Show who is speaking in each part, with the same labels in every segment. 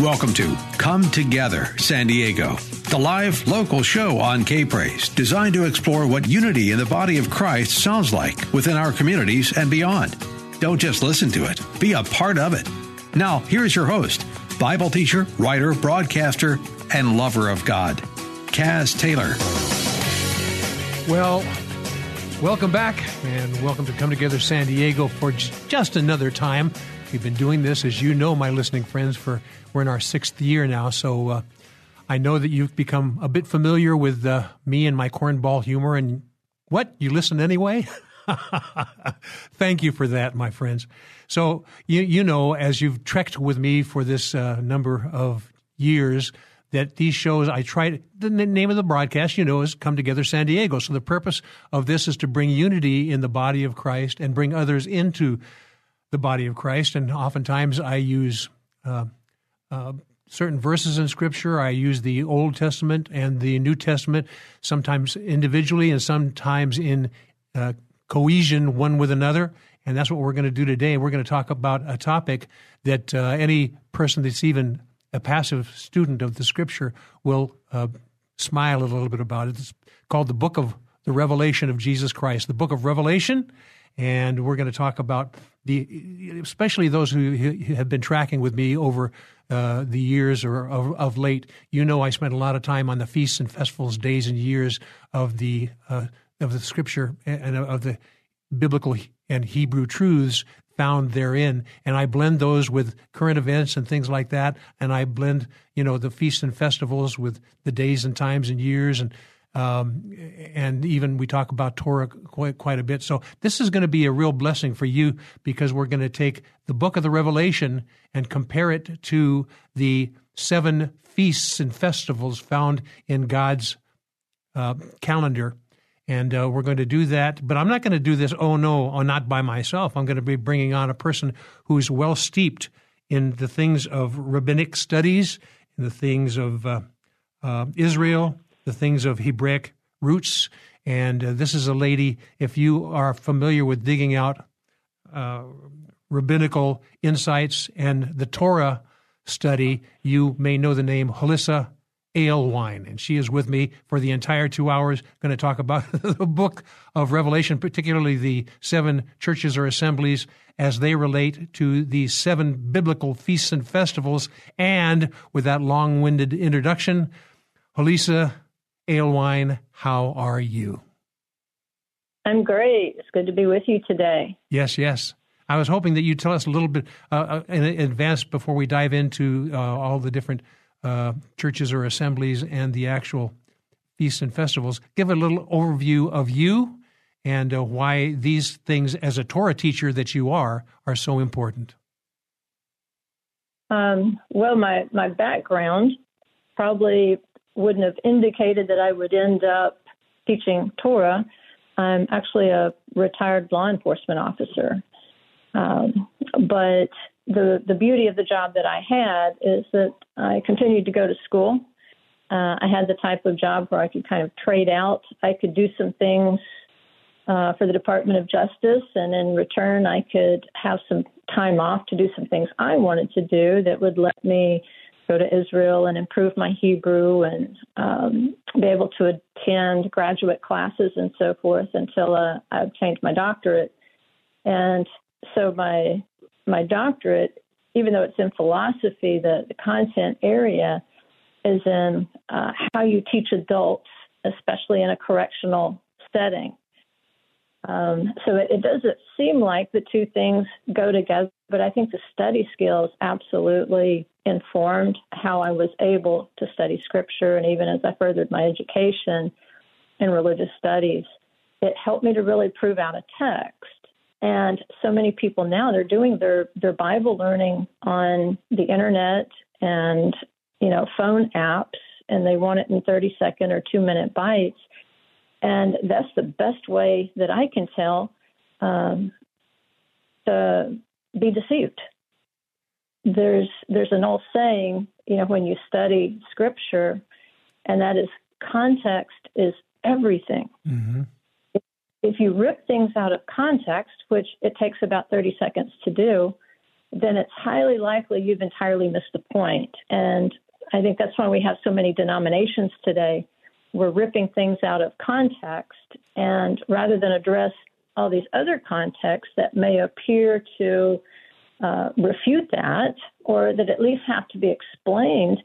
Speaker 1: Welcome to Come Together San Diego, the live local show on K Praise, designed to explore what unity in the body of Christ sounds like within our communities and beyond. Don't just listen to it, be a part of it. Now, here's your host, Bible teacher, writer, broadcaster, and lover of God, Caz Taylor.
Speaker 2: Well, welcome back and welcome to Come Together San Diego for just another time. We've been doing this, as you know, my listening friends, for we're in our sixth year now. So uh, I know that you've become a bit familiar with uh, me and my cornball humor. And what? You listen anyway? Thank you for that, my friends. So you you know, as you've trekked with me for this uh, number of years, that these shows I try the name of the broadcast you know is Come Together San Diego. So the purpose of this is to bring unity in the body of Christ and bring others into the body of Christ. And oftentimes I use uh, uh, certain verses in Scripture. I use the Old Testament and the New Testament, sometimes individually and sometimes in uh, cohesion one with another. And that's what we're going to do today. We're going to talk about a topic that uh, any person that's even a passive student of the Scripture will uh, smile a little bit about. It's called the Book of the Revelation of Jesus Christ, the Book of Revelation. And we're going to talk about the, especially those who have been tracking with me over uh, the years or of, of, late. You know, I spent a lot of time on the feasts and festivals, days and years of the uh, of the Scripture and of the biblical and Hebrew truths found therein, and I blend those with current events and things like that, and I blend, you know, the feasts and festivals with the days and times and years, and um, and even we talk about Torah quite, quite a bit. So this is going to be a real blessing for you because we're going to take the book of the Revelation and compare it to the seven feasts and festivals found in God's uh, calendar and uh, we're going to do that. But I'm not going to do this, oh no, oh, not by myself. I'm going to be bringing on a person who's well steeped in the things of rabbinic studies, in the things of uh, uh, Israel, the things of Hebraic roots. And uh, this is a lady, if you are familiar with digging out uh, rabbinical insights and the Torah study, you may know the name Hollisa Wine, And she is with me for the entire two hours, going to talk about the book of Revelation, particularly the seven churches or assemblies as they relate to the seven biblical feasts and festivals. And with that long winded introduction, Hollisa Wine, how are you?
Speaker 3: I'm great. It's good to be with you today.
Speaker 2: Yes, yes. I was hoping that you'd tell us a little bit uh, uh in advance before we dive into uh, all the different uh, churches or assemblies and the actual feasts and festivals. Give a little overview of you and uh, why these things, as a Torah teacher that you are, are so important.
Speaker 3: Um, well, my, my background probably wouldn't have indicated that I would end up teaching Torah. I'm actually a retired law enforcement officer. Um, but the the beauty of the job that I had is that I continued to go to school. Uh, I had the type of job where I could kind of trade out. I could do some things uh, for the Department of Justice, and in return, I could have some time off to do some things I wanted to do that would let me go to Israel and improve my Hebrew and um, be able to attend graduate classes and so forth until uh, I obtained my doctorate. And so my my doctorate, even though it's in philosophy, the, the content area is in uh, how you teach adults, especially in a correctional setting. Um, so it, it, doesn't seem like the two things go together, but I think the study skills absolutely informed how I was able to study scripture. And even as I furthered my education in religious studies, it helped me to really prove out a text And so many people now they're doing their their Bible learning on the internet and you know phone apps, and they want it in 30 second or two minute bites. And that's the best way that I can tell um, to be deceived. There's there's an old saying, you know, when you study Scripture, and that is context is everything. Mm-hmm if you rip things out of context, which it takes about 30 seconds to do, then it's highly likely you've entirely missed the point. And I think that's why we have so many denominations today. We're ripping things out of context, and rather than address all these other contexts that may appear to uh, refute that, or that at least have to be explained,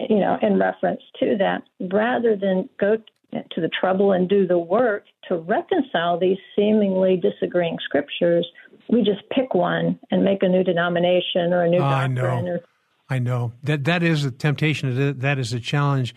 Speaker 3: you know, in reference to that, rather than go to the trouble and do the work to reconcile these seemingly disagreeing scriptures, we just pick one and make a new denomination or a new doctrine.
Speaker 2: I know. Or, I know that that is a temptation. That is a challenge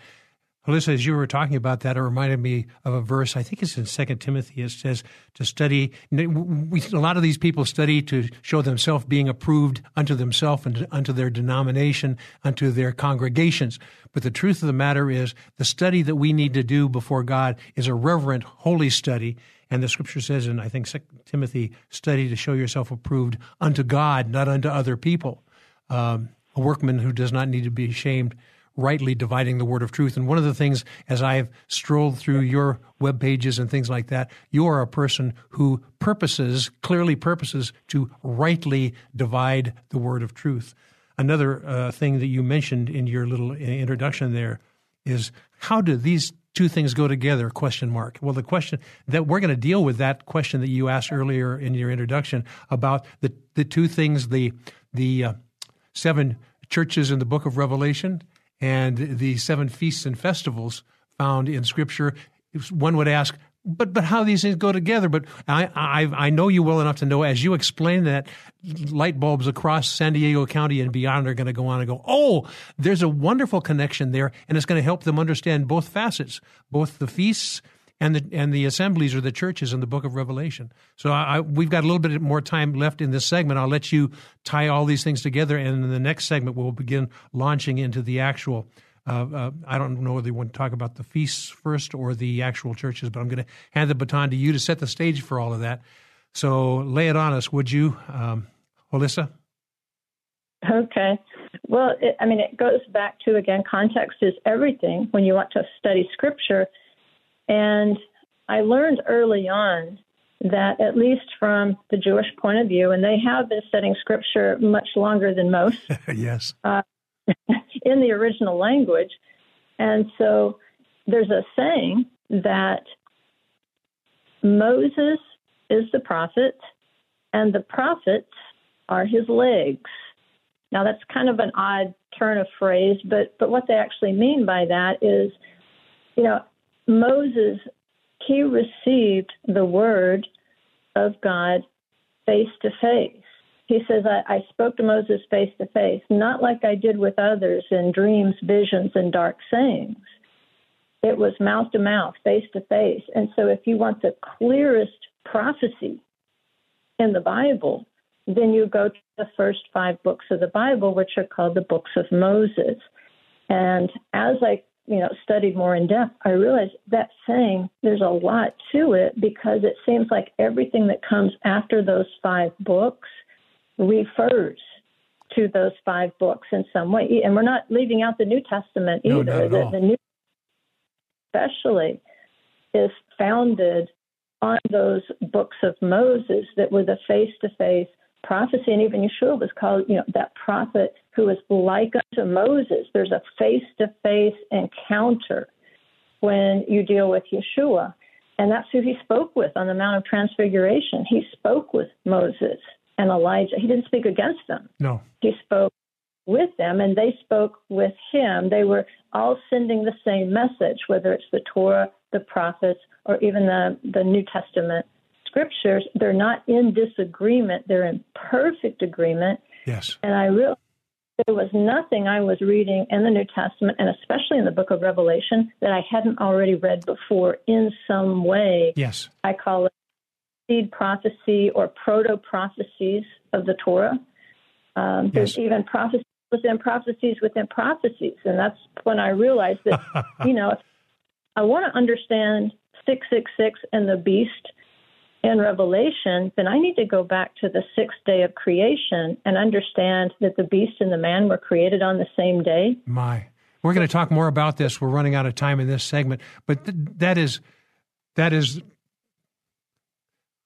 Speaker 2: Melissa, as you were talking about that, it reminded me of a verse. I think it's in Second Timothy. It says to study. We, a lot of these people study to show themselves being approved unto themselves and unto their denomination, unto their congregations. But the truth of the matter is, the study that we need to do before God is a reverent, holy study. And the Scripture says, in I think Second Timothy, study to show yourself approved unto God, not unto other people. Um, a workman who does not need to be ashamed rightly dividing the word of truth. And one of the things, as I've strolled through your web pages and things like that, you are a person who purposes, clearly purposes, to rightly divide the word of truth. Another uh, thing that you mentioned in your little introduction there is how do these two things go together question mark well the question that we're going to deal with that question that you asked earlier in your introduction about the the two things the the uh, seven churches in the book of revelation and the seven feasts and festivals found in Scripture. One would ask, but but how these things go together? But I, I I know you well enough to know as you explain that, light bulbs across San Diego County and beyond are going to go on and go. Oh, there's a wonderful connection there, and it's going to help them understand both facets, both the feasts and the and the assemblies or the churches in the book of Revelation. So I, we've got a little bit more time left in this segment. I'll let you tie all these things together, and in the next segment we'll begin launching into the actual. Uh, uh, I don't know whether you want to talk about the feasts first or the actual churches, but I'm going to hand the baton to you to set the stage for all of that. So lay it on us, would you, um, Alyssa?
Speaker 3: Okay. Well, it, I mean, it goes back to again, context is everything. When you want to study scripture, and I learned early on that, at least from the Jewish point of view, and they have been studying scripture much longer than most.
Speaker 2: yes. Uh,
Speaker 3: in the original language. And so there's a saying that Moses is the prophet and the prophets are his legs. Now that's kind of an odd turn of phrase, but but what they actually mean by that is, you know, Moses, he received the word of God face to face. He says, I, I spoke to Moses face to face, not like I did with others in dreams, visions, and dark sayings. It was mouth to mouth, face to face. And so, if you want the clearest prophecy in the Bible, then you go to the first five books of the Bible, which are called the books of Moses. And as I you know, studied more in depth, I realized that saying there's a lot to it because it seems like everything that comes after those five books refers to those five books in some way. And we're not leaving out the New Testament either.
Speaker 2: No,
Speaker 3: the, the New especially is founded on those books of Moses that were the face to face prophecy, and even Yeshua was called, you know, that prophet who is like unto Moses. There's a face to face encounter when you deal with Yeshua. And that's who he spoke with on the Mount of Transfiguration. He spoke with Moses and Elijah. He didn't speak against them.
Speaker 2: No.
Speaker 3: He spoke with them and they spoke with him. They were all sending the same message, whether it's the Torah, the prophets, or even the, the New Testament scriptures, they're not in disagreement, they're in perfect agreement.
Speaker 2: Yes.
Speaker 3: And I realized there was nothing I was reading in the New Testament, and especially in the book of Revelation, that I hadn't already read before in some way.
Speaker 2: Yes.
Speaker 3: I call it seed prophecy or proto prophecies of the Torah. Um, there's
Speaker 2: Yes.
Speaker 3: even prophecies within prophecies within prophecies. And that's when I realized that, you know, I want to understand 666 and the beast in Revelation, then I need to go back to the sixth day of creation and understand that the beast and the man were created on the same day.
Speaker 2: My, we're going to talk more about this. We're running out of time in this segment, but th- that is that is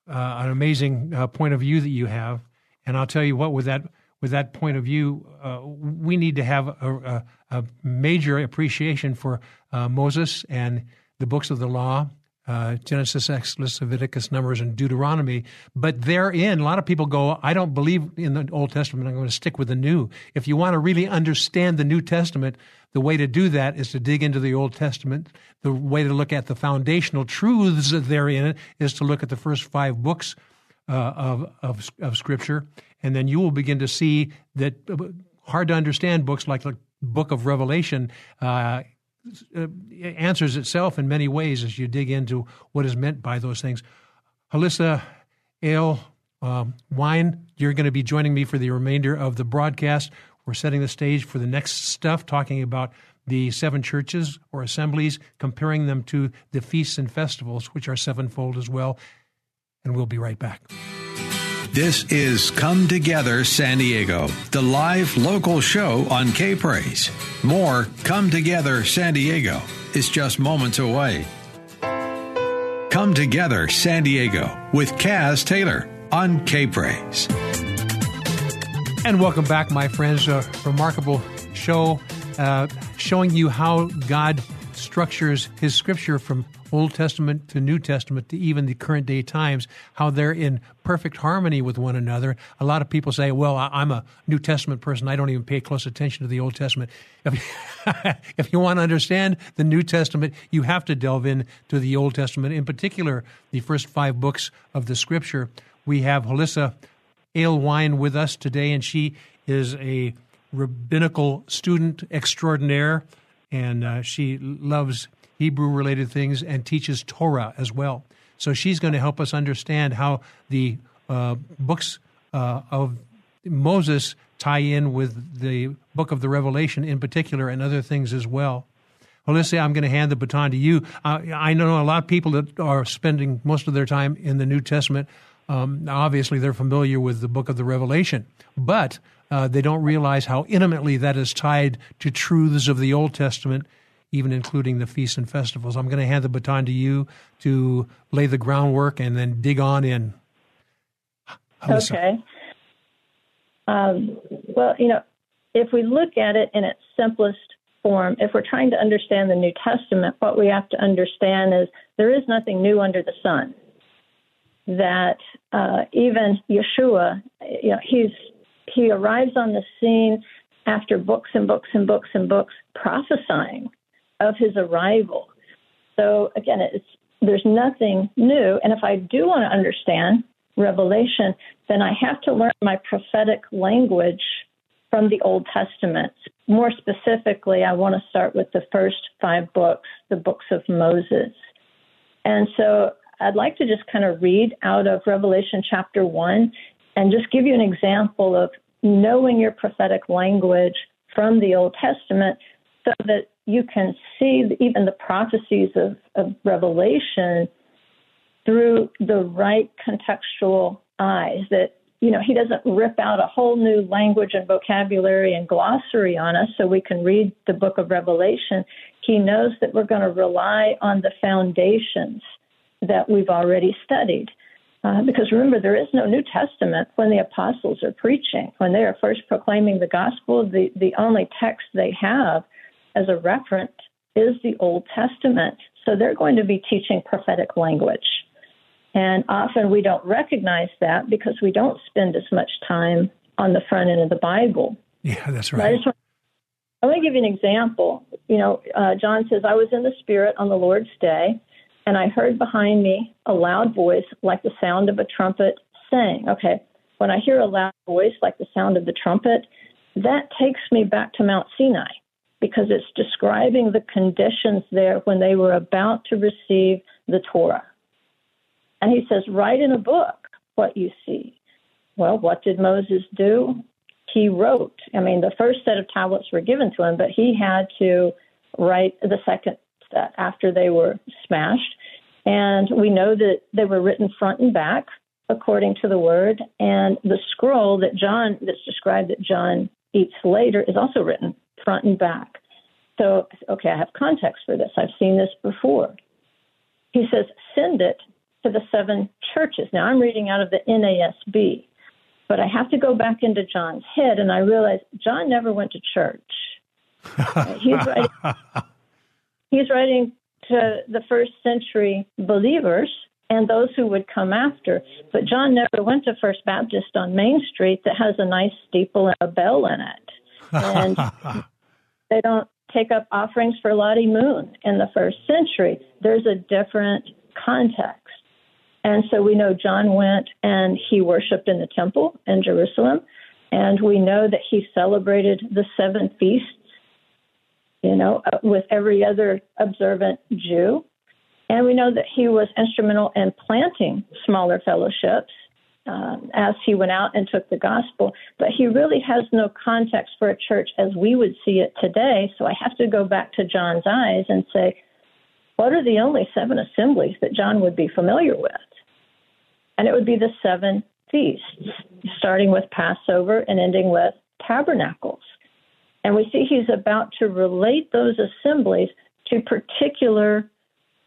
Speaker 2: uh, an amazing uh, point of view that you have. And I'll tell you what, with that with that point of view, uh, we need to have a, a, a major appreciation for uh, Moses and the books of the law. Uh, Genesis, Exodus, Leviticus, Numbers, and Deuteronomy. But therein, a lot of people go, I don't believe in the Old Testament. I'm going to stick with the New. If you want to really understand the New Testament, the way to do that is to dig into the Old Testament. The way to look at the foundational truths therein is to look at the first five books uh, of, of of Scripture, and then you will begin to see that uh, hard to understand books like the Book of Revelation uh, uh, answers itself in many ways as you dig into what is meant by those things. Hollisa Ale um, Wine, you're going to be joining me for the remainder of the broadcast. We're setting the stage for the next stuff, talking about the seven churches or assemblies, comparing them to the feasts and festivals, which are sevenfold as well. And we'll be right back.
Speaker 1: This is Come Together San Diego, the live local show on K Praise. More Come Together San Diego is just moments away. Come Together San Diego with Caz Taylor on K Praise.
Speaker 2: And welcome back, my friends. A remarkable show uh, showing you how God structures His Scripture from Old Testament to New Testament to even the current day times, how they're in perfect harmony with one another. A lot of people say, well, I'm a New Testament person. I don't even pay close attention to the Old Testament. If, if you want to understand the New Testament, you have to delve into the Old Testament, in particular, the first five books of the Scripture. We have Halissa Ale Wine with us today, and she is a rabbinical student extraordinaire, and uh, she loves Hebrew related things and teaches Torah as well. So she's going to help us understand how the uh, books uh, of Moses tie in with the book of the Revelation in particular and other things as well. Alyssa, I'm going to hand the baton to you. I know a lot of people that are spending most of their time in the New Testament. Um, obviously, they're familiar with the book of the Revelation, but uh, they don't realize how intimately that is tied to truths of the Old Testament, even including the feasts and festivals. I'm going to hand the baton to you to lay the groundwork and then dig on in. Alyssa.
Speaker 3: Okay. Um, well, you know, if we look at it in its simplest form, if we're trying to understand the New Testament, what we have to understand is there is nothing new under the sun. That uh, even Yeshua, you know, he's he arrives on the scene after books and books and books and books prophesying of his arrival. So again, it's there's nothing new. And if I do want to understand Revelation, then I have to learn my prophetic language from the Old Testament. More specifically, I want to start with the first five books, the books of Moses. And so I'd like to just kind of read out of Revelation chapter one and just give you an example of knowing your prophetic language from the Old Testament so that you can see even the prophecies of, of Revelation through the right contextual eyes that you know he doesn't rip out a whole new language and vocabulary and glossary on us so we can read the book of revelation. He knows that we're going to rely on the foundations that we've already studied uh, because remember there is no new testament when the apostles are preaching when they are first proclaiming the gospel the, the only text they have as a reference is the old testament so they're going to be teaching prophetic language and often we don't recognize that because we don't spend as much time on the front end of the Bible.
Speaker 2: Yeah, that's right.
Speaker 3: I want to give you an example. You know, uh, John says, I was in the Spirit on the Lord's day, and I heard behind me a loud voice like the sound of a trumpet saying, okay, when I hear a loud voice like the sound of the trumpet, that takes me back to Mount Sinai because it's describing the conditions there when they were about to receive the Torah. And he says, Write in a book what you see. Well, what did Moses do? He wrote. I mean, the first set of tablets were given to him, but he had to write the second set after they were smashed. And we know that they were written front and back according to the word. And the scroll that John, that's described that John eats later, is also written front and back. So, okay, I have context for this. I've seen this before. He says, send it to the seven churches. Now, I'm reading out of the NASB, but I have to go back into John's head, and I realize John never went to church. he's, writing, he's writing to the first century believers and those who would come after. But John never went to First Baptist on Main Street that has a nice steeple and a bell in it. And they don't take up offerings for Lottie Moon in the first century. There's a different context. And so we know John went and he worshiped in the temple in Jerusalem. And we know that he celebrated the seven feasts, you know, uh, with every other observant Jew. And we know that he was instrumental in planting smaller fellowships um, as he went out and took the gospel. But he really has no context for a church as we would see it today. So I have to go back to John's eyes and say, what are the only seven assemblies that John would be familiar with? And it would be the seven feasts, starting with Passover and ending with tabernacles. And we see he's about to relate those assemblies to particular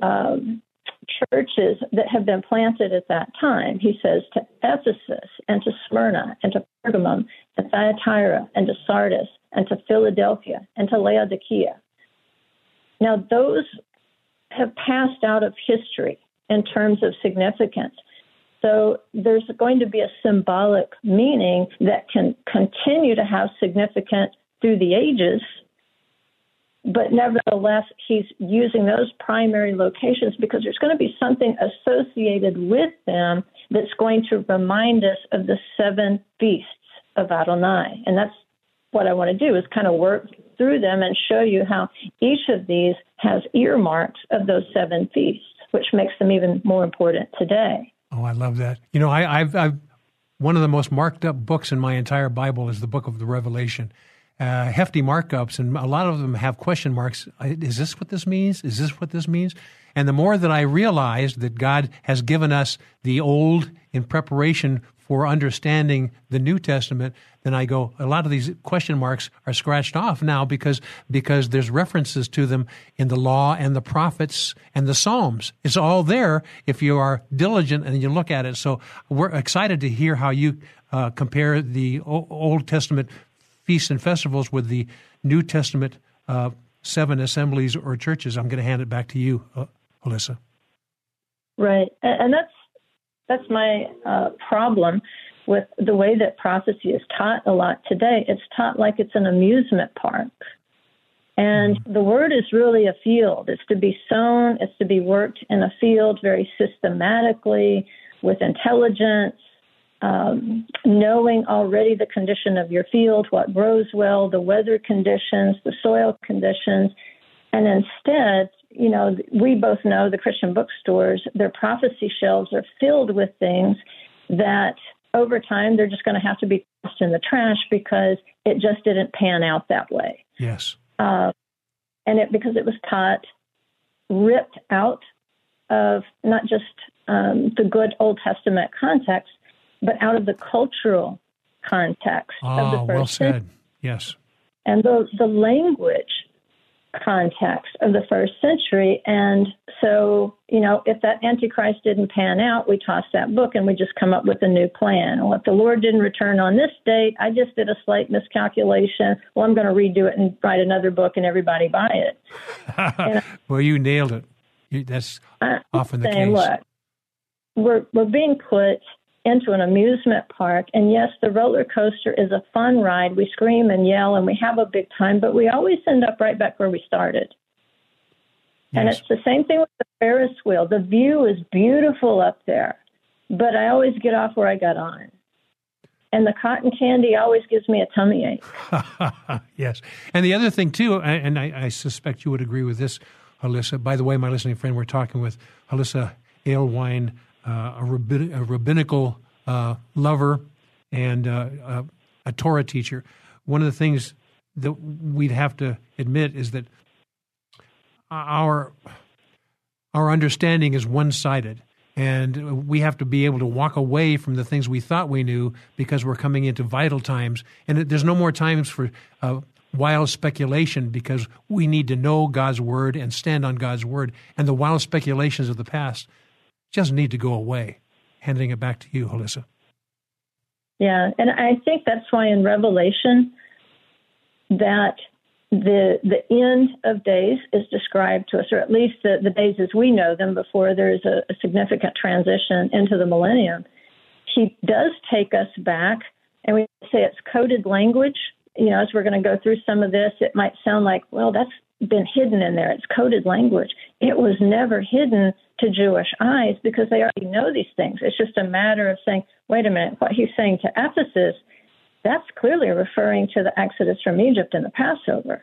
Speaker 3: um, churches that have been planted at that time. He says to Ephesus and to Smyrna and to Pergamum and to Thyatira and to Sardis and to Philadelphia and to Laodicea. Now, those have passed out of history in terms of significance. So there's going to be a symbolic meaning that can continue to have significance through the ages but nevertheless, he's using those primary locations because there's going to be something associated with them that's going to remind us of the seven feasts of Adonai. And that's what I want to do is kind of work through them and show you how each of these has earmarks of those seven feasts, which makes them even more important today.
Speaker 2: Oh, I love that. You know, I, I've one of the most marked up books in my entire Bible is the book of the Revelation uh, hefty markups, and a lot of them have question marks. Is this what this means? Is this what this means? And the more that I realized that God has given us the old in preparation for understanding the New Testament, then I go, a lot of these question marks are scratched off now because, because there's references to them in the law and the prophets and the Psalms. It's all there if you are diligent and you look at it. So we're excited to hear how you uh, compare the Old Testament feasts and festivals with the New Testament uh, seven assemblies or churches. I'm going to hand it back to you, uh, Alyssa.
Speaker 3: Right, and that's that's my uh, problem with the way that prophecy is taught a lot today. It's taught like it's an amusement park. And mm-hmm. the word is really a field. It's to be sown, it's to be worked in a field very systematically with intelligence um, knowing already the condition of your field, what grows well, the weather conditions, the soil conditions, and instead, you know, we both know the Christian bookstores, their prophecy shelves are filled with things that over time they're just going to have to be tossed in the trash because it just didn't pan out that way.
Speaker 2: Yes.
Speaker 3: Uh, and it because it was taught ripped out of not just um, the good Old Testament context, but out of the cultural context
Speaker 2: oh,
Speaker 3: of the
Speaker 2: ah,
Speaker 3: first
Speaker 2: well said. Yes.
Speaker 3: And the, the language context of the first century. And so, you know, if that Antichrist didn't pan out, we toss that book and we just come up with a new plan. Well, if the Lord didn't return on this date, I just did a slight miscalculation. Well, I'm going to redo it and write another book and everybody buy it.
Speaker 2: well, you nailed it. You, that's I'm often the
Speaker 3: saying,
Speaker 2: case.
Speaker 3: Look, we're, we're being put into an amusement park. And yes, the roller coaster is a fun ride. We scream and yell and we have a big time, but we always end up right back where we started. And it's the same thing with the Ferris wheel. The view is beautiful up there, but I always get off where I got on. And the cotton candy always gives me a tummy
Speaker 2: ache. yes. And the other thing, too, and I, I suspect you would agree with this, Alyssa. By the way, my listening friend, we're talking with Alyssa Alewine a, rabbin- a, rabbinical uh, lover and uh, a, a Torah teacher, one of the things that we'd have to admit is that our our understanding is one sided. And we have to be able to walk away from the things we thought we knew because we're coming into vital times. And there's no more times for uh, wild speculation because we need to know God's word and stand on God's word. And the wild speculations of the past just need to go away. Handing it back to you, Hollisa.
Speaker 3: Yeah, and I think that's why in Revelation that the the end of days is described to us, or at least the, the days as we know them before there's a, a significant transition into the millennium. He does take us back, and we say it's coded language. You know, as we're going to go through some of this, it might sound like, well, that's been hidden in there. It's coded language. It was never hidden to Jewish eyes because they already know these things. It's just a matter of saying, wait a minute, what he's saying to Ephesus, that's clearly referring to the Exodus from Egypt and the Passover.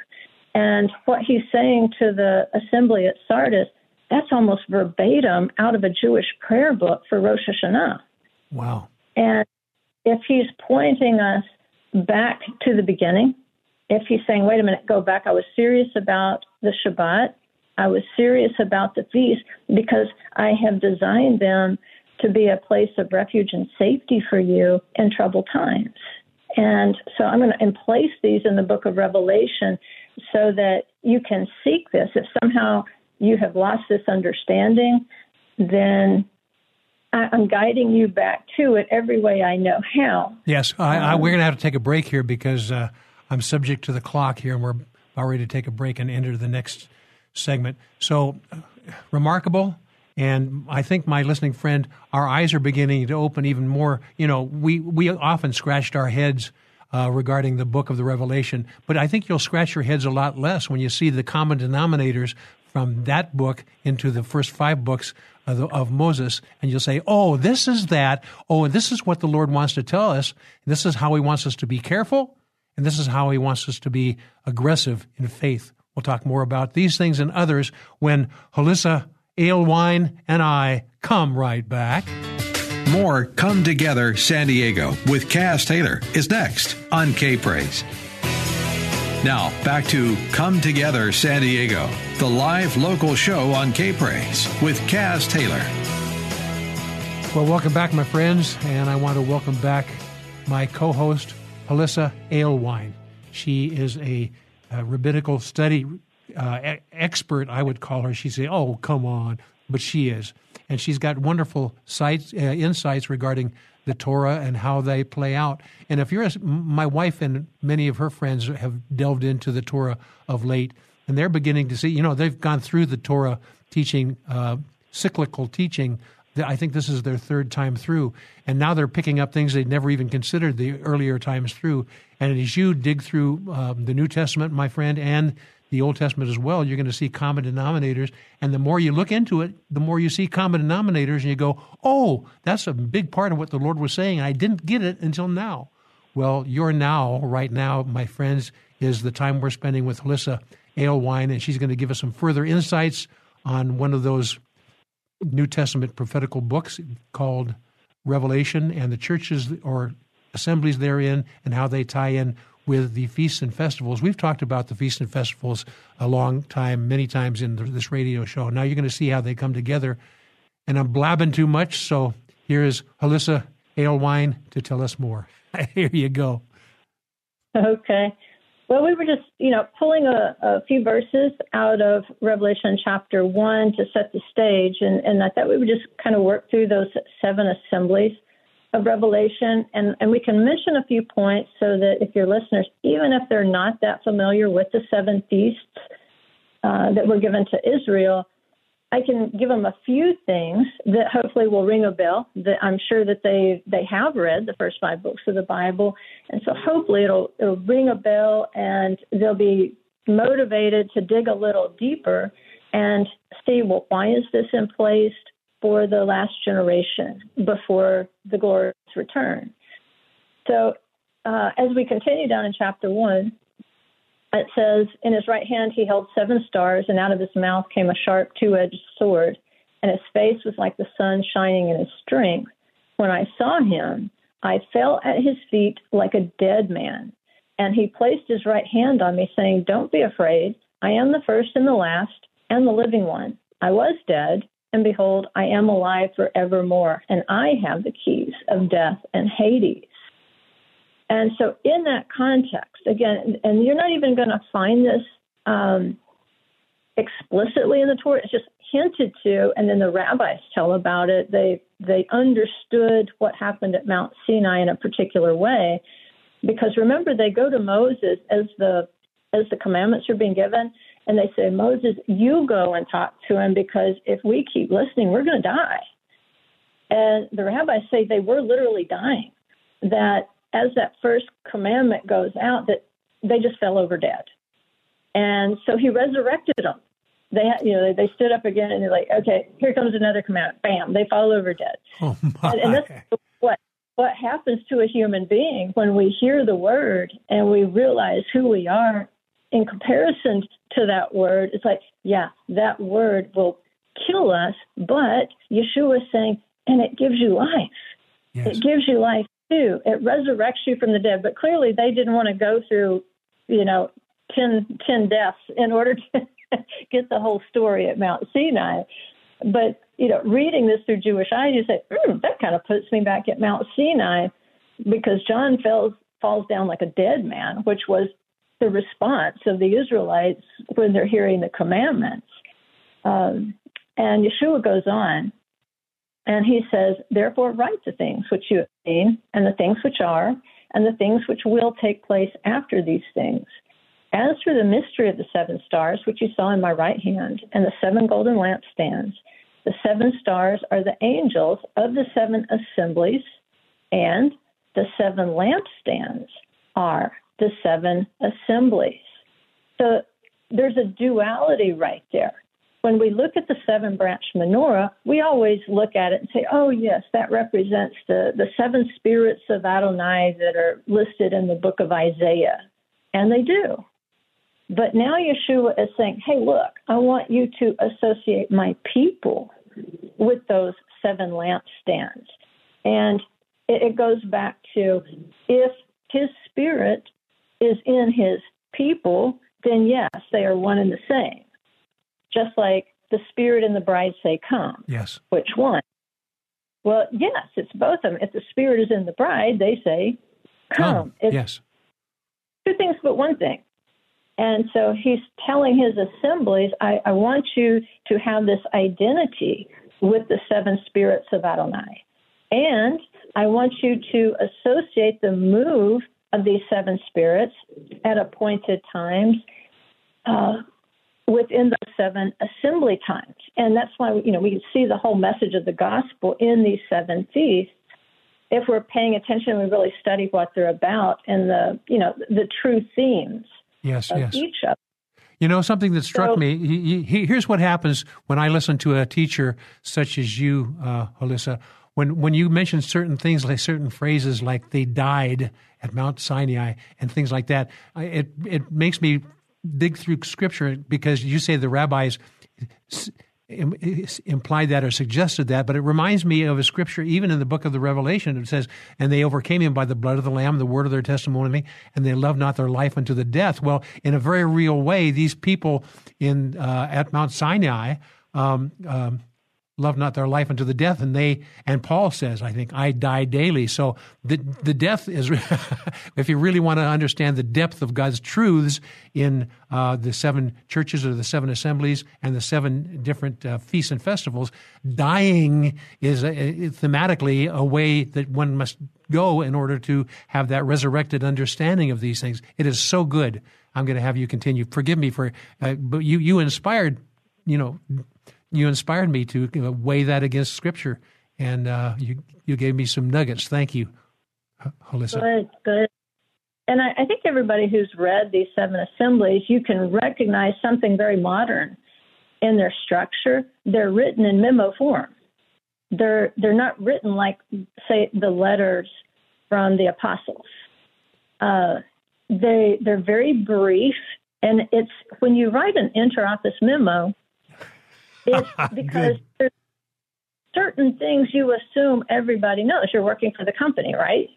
Speaker 3: And what he's saying to the assembly at Sardis, that's almost verbatim out of a Jewish prayer book for Rosh Hashanah.
Speaker 2: Wow.
Speaker 3: And if he's pointing us back to the beginning, if he's saying, wait a minute, go back, I was serious about the Shabbat, I was serious about the feast because I have designed them to be a place of refuge and safety for you in troubled times. And so I'm going to place these in the book of Revelation so that you can seek this. If somehow you have lost this understanding, then I'm guiding you back to it every way I know how.
Speaker 2: Yes, I, I, we're going to have to take a break here because uh, I'm subject to the clock here, and we're about ready to take a break and enter the next segment. So uh, remarkable. And I think my listening friend, our eyes are beginning to open even more. You know, we, we often scratched our heads uh, regarding the book of the Revelation, but I think you'll scratch your heads a lot less when you see the common denominators from that book into the first five books of, the, of, Moses, and you'll say, "Oh, this is that. Oh, and this is what the Lord wants to tell us. This is how He wants us to be careful, and this is how He wants us to be aggressive in faith." We'll talk more about these things and others when Hollisa Alewine and I come right back.
Speaker 1: More Come Together San Diego with Caz Taylor is next on K Praise. Now, back to Come Together San Diego, the live local show on K Praise with Caz Taylor.
Speaker 2: Well, welcome back, my friends, and I want to welcome back my co host, Hollisa Alewine. She is a uh, rabbinical study uh, expert, I would call her. She'd say, "Oh, come on," but she is, and she's got wonderful uh, insights regarding the Torah and how they play out. And if you're, a, my wife and many of her friends have delved into the Torah of late, and they're beginning to see. You know, they've gone through the Torah teaching, uh, cyclical teaching I think this is their third time through, and now they're picking up things they'd never even considered the earlier times through. And as you dig through um, the New Testament, my friend, and the Old Testament as well, you're going to see common denominators. And the more you look into it, the more you see common denominators, and you go, "Oh, that's a big part of what the Lord was saying. I didn't get it until now." Well, your now, right now, my friends, is the time we're spending with Alyssa Alewine, and she's going to give us some further insights on one of those New Testament prophetical books called Revelation and the churches or assemblies therein and how they tie in with the feasts and festivals. We've talked about the feasts and festivals a long time, many times in this radio show. Now you're going to see how they come together. And I'm blabbing too much, so here is Hollisa Alewine to tell us more. here you go.
Speaker 3: Okay. Well, we were just, you know, pulling a, a, few verses out of Revelation chapter one to set the stage, and, and I thought we would just kind of work through those seven assemblies of Revelation, and, and we can mention a few points so that if your listeners, even if they're not that familiar with the seven feasts uh, that were given to Israel, I can give them a few things that hopefully will ring a bell. That I'm sure that they they have read the first five books of the Bible, and so hopefully it'll it'll ring a bell, and they'll be motivated to dig a little deeper and see well why is this in place for the last generation before the glorious return. So uh, as we continue down in chapter one, it says, In his right hand he held seven stars, and out of his mouth came a sharp two edged sword. and his face was like the sun shining in his strength. When I saw him, I fell at his feet like a dead man. And he placed his right hand on me, saying, Don't be afraid. I am the first and the last and the living one. I was dead, and behold, I am alive forevermore, and I have the keys of death and Hades. And so, in that context, again, and you're not even going to find this um, explicitly in the Torah, it's just hinted to, and then the rabbis tell about it. They they understood what happened at Mount Sinai in a particular way, because remember they go to Moses as the as the commandments are being given, and they say, Moses, you go and talk to him because if we keep listening, we're going to die. And the rabbis say they were literally dying. That as that first commandment goes out, that they just fell over dead. And so he resurrected them they you know they, stood up again and they're like, okay, here comes another command. Bam, they fall over dead.
Speaker 2: Oh my.
Speaker 3: And, and that's what what happens to a human being when we hear the word and we realize who we are in comparison to that word. It's like, yeah, that word will kill us, but Yeshua is saying, and it gives you life. Yes. It gives you life too. It resurrects you from the dead. But clearly, they didn't want to go through, you know, 10, 10 deaths in order to get the whole story at Mount Sinai. But you know, reading this through Jewish eyes, you say, mm, that kind of puts me back at Mount Sinai, because John falls falls down like a dead man, which was the response of the Israelites when they're hearing the commandments. Um, and Yeshua goes on, and he says, Therefore, write the things which you have seen, and the things which are, and the things which will take place after these things. As for the mystery of the seven stars, which you saw in my right hand, and the seven golden lampstands, the seven stars are the angels of the seven assemblies, and the seven lampstands are the seven assemblies. So there's a duality right there. When we look at the seven branch menorah, we always look at it and say, oh, yes, that represents the, the seven spirits of Adonai that are listed in the book of Isaiah. And they do. But now Yeshua is saying, hey, look, I want you to associate my people with those seven lampstands. And it, it goes back to if his spirit is in his people, then yes, they are one and the same. Just like the spirit and the bride say, come.
Speaker 2: Yes.
Speaker 3: Which one? Well, yes, it's both of them. If the spirit is in the bride, they say, come.
Speaker 2: come. yes.
Speaker 3: Two things, but one thing. And so he's telling his assemblies, I, I want you to have this identity with the seven spirits of Adonai. And I want you to associate the move of these seven spirits at appointed times uh, within the seven assembly times. And that's why, you know, we see the whole message of the gospel in these seven feasts if we're paying attention and we really study what they're about and the, you know, the true themes
Speaker 2: yes,
Speaker 3: of
Speaker 2: yes.
Speaker 3: each of
Speaker 2: you know, something that struck
Speaker 3: So-
Speaker 2: me. He, he, here's what happens when I listen to a teacher such as you, uh, Alyssa. When when you mention certain things, like certain phrases, like they died at Mount Sinai and things like that, it it makes me dig through Scripture because you say the rabbis implied that or suggested that, but it reminds me of a scripture, even in the book of the Revelation. It says, "And they overcame him by the blood of the Lamb, the word of their testimony, and they loved not their life unto the death." Well, in a very real way, these people in uh, at Mount Sinai. Um, um, love not their life unto the death. And they and paul says i think i die daily. So the the death is if you really want to understand the depth of god's truths in uh, the seven churches or the seven assemblies and the seven different uh, feasts and festivals dying is thematically a way that one must go in order to have that resurrected understanding of these things. It is so good. I'm going to have you continue. Forgive me for uh, but you you inspired you know you inspired me to weigh that against Scripture, and uh, you you gave me some nuggets. Thank you, Alyssa.
Speaker 3: Good, good. And I, I think everybody who's read these seven assemblies, you can recognize something very modern in their structure. They're written in memo form. They're they're not written like say the letters from the apostles. Uh, they they're very brief, and it's when you write an inter office memo, it's because there's, certain things you assume everybody knows. You're working for the company, right?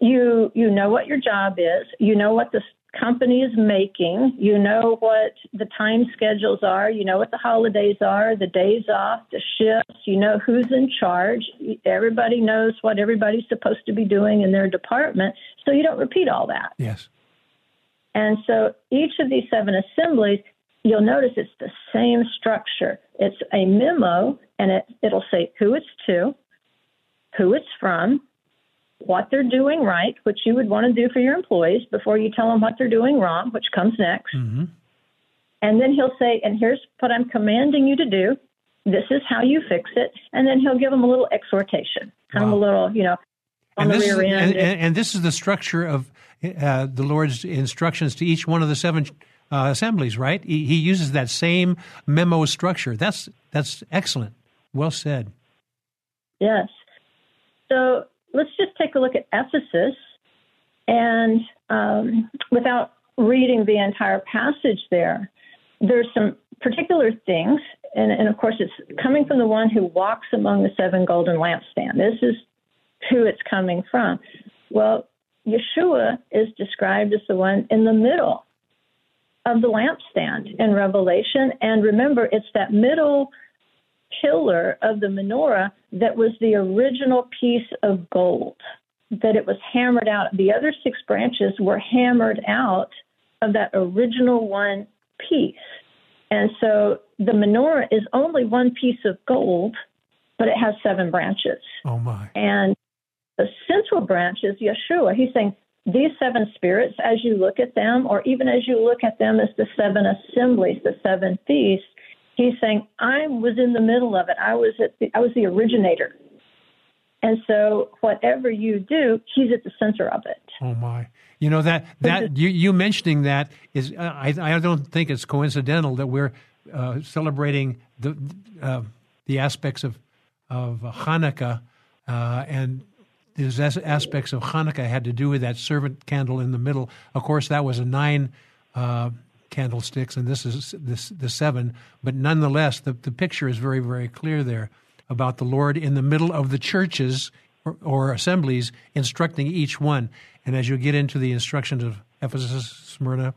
Speaker 3: You you know what your job is. You know what the company is making. You know what the time schedules are. You know what the holidays are, the days off, the shifts. You know who's in charge. Everybody knows what everybody's supposed to be doing in their department. So you don't repeat all that.
Speaker 2: Yes.
Speaker 3: And so each of these seven assemblies, you'll notice it's the same structure. It's a memo, and it, it'll say who it's to, who it's from, what they're doing right, which you would want to do for your employees before you tell them what they're doing wrong, which comes next.
Speaker 2: Mm-hmm.
Speaker 3: And then he'll say, and here's what I'm commanding you to do. This is how you fix it. And then he'll give them a little exhortation, kind wow. of a little, you know, on
Speaker 2: and
Speaker 3: the rear
Speaker 2: is,
Speaker 3: end.
Speaker 2: And, and, and, this is the structure of uh, the Lord's instructions to each one of the seven uh, assemblies, right? He, he uses that same memo structure. That's that's excellent. Well said.
Speaker 3: Yes. So let's just take a look at Ephesus, and um, without reading the entire passage there, there's some particular things, and, and of course, it's coming from the one who walks among the seven golden lampstands. This is who it's coming from. Well, Yeshua is described as the one in the middle of the lampstand in Revelation. And remember, it's that middle pillar of the menorah that was the original piece of gold, that it was hammered out. The other six branches were hammered out of that original one piece. And so the menorah is only one piece of gold, but it has seven branches.
Speaker 2: Oh, my.
Speaker 3: And the central branch is Yeshua. He's saying these seven spirits, as you look at them, or even as you look at them as the seven assemblies, the seven feasts, he's saying I was in the middle of it. I was at the, I was the originator. And so whatever you do, he's at the center of it.
Speaker 2: Oh my! You know that that you, you mentioning that is uh, I I don't think it's coincidental that we're uh, celebrating the uh, the aspects of of Hanukkah uh, and these aspects of Hanukkah had to do with that servant candle in the middle. Of course, that was a nine uh, candlesticks, and this is this the seven. But nonetheless, the, the picture is very very clear there about the Lord in the middle of the churches or, or assemblies, instructing each one. And as you get into the instructions of Ephesus, Smyrna,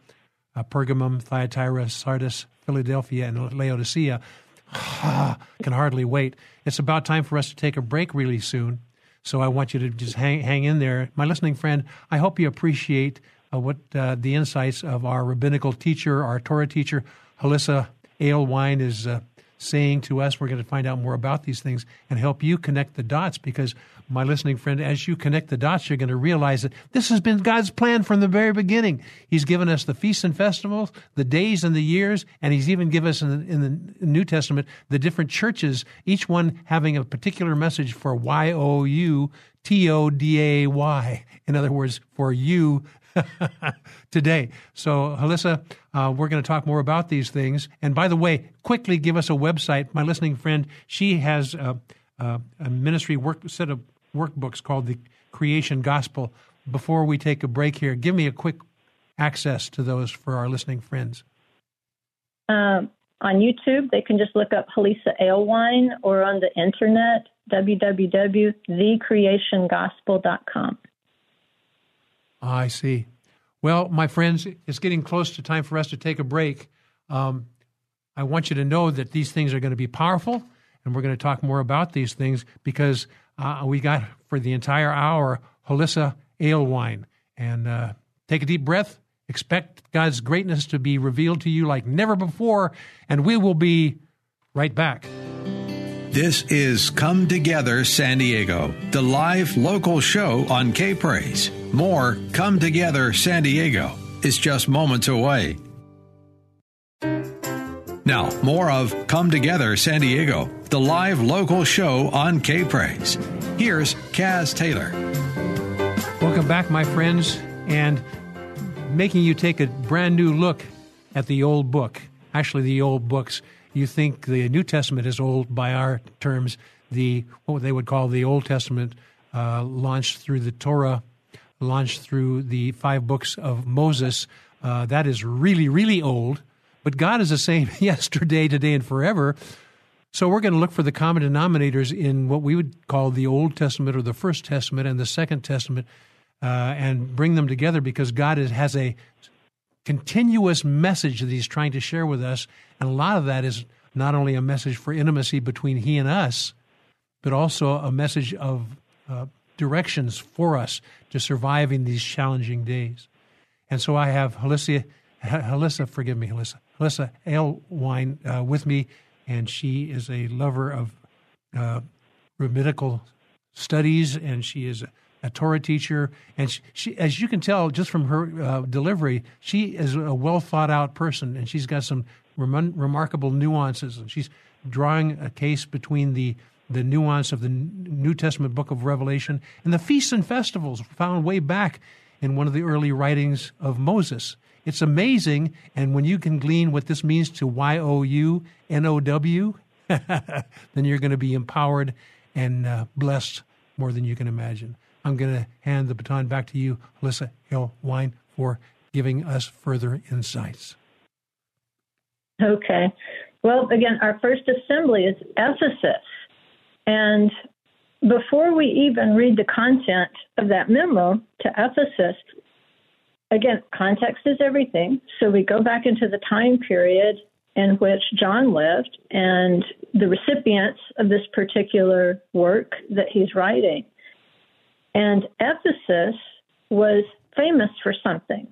Speaker 2: uh, Pergamum, Thyatira, Sardis, Philadelphia, and Laodicea, can hardly wait. It's about time for us to take a break really soon. So I want you to just hang, hang in there. My listening friend, I hope you appreciate uh, what uh, the insights of our rabbinical teacher, our Torah teacher, Hollisa Alewine, is uh, saying to us. We're going to find out more about these things and help you connect the dots because, my listening friend, as you connect the dots, you're going to realize that this has been God's plan from the very beginning. He's given us the feasts and festivals, the days and the years, and He's even given us in the, in the New Testament the different churches, each one having a particular message for Y O U T O D A Y. In other words, for you today. So, Hollisa, uh, we're going to talk more about these things. And by the way, quickly give us a website. My listening friend, she has a, a, a ministry work set of workbooks called the Creation Gospel. Before we take a break here, give me a quick access to those for our listening friends.
Speaker 3: Um, on YouTube, they can just look up Hollisa Alewine or on the internet, www.thecreationgospel.com.
Speaker 2: I see. Well, my friends, it's getting close to time for us to take a break. Um, I want you to know that these things are going to be powerful, and we're going to talk more about these things because uh, we got for the entire hour Hollisa Alewine. And uh, take a deep breath. Expect God's greatness to be revealed to you like never before, and we will be right back.
Speaker 1: This is Come Together San Diego, the live local show on K Praise. More Come Together San Diego is just moments away. Now, more of Come Together San Diego, the live local show on K Praise. Here's Caz Taylor.
Speaker 2: Welcome back, my friends, and making you take a brand new look at the old book. Actually, the old books you think the New Testament is old by our terms. The what they would call the Old Testament uh, launched through the Torah, launched through the five books of Moses. Uh, that is really, really old. But God is the same yesterday, today, and forever. So we're going to look for the common denominators in what we would call the Old Testament or the First Testament and the Second Testament, uh, and bring them together because God is, has a continuous message that He's trying to share with us, and a lot of that is not only a message for intimacy between He and us, but also a message of uh, directions for us to surviving these challenging days. And so I have Hollisa, Hollisa, forgive me, Hollisa, Hollisa Alewine uh, with me, and she is a lover of uh, rabbinical studies, and she is a, a Torah teacher. And she, she, as you can tell just from her uh, delivery, she is a well thought out person, and she's got some rem- remarkable nuances, and she's drawing a case between the the nuance of the New Testament book of Revelation and the feasts and festivals found way back in one of the early writings of Moses. It's amazing, and when you can glean what this means to Y O U N O W, then you're going to be empowered and uh, blessed more than you can imagine. I'm going to hand the baton back to you, Alyssa Hill Wine, for giving us further insights.
Speaker 3: Okay. Well, again, our first assembly is Ephesus. And before we even read the content of that memo to Ephesus, again, context is everything. So we go back into the time period in which John lived and the recipients of this particular work that he's writing. And Ephesus was famous for something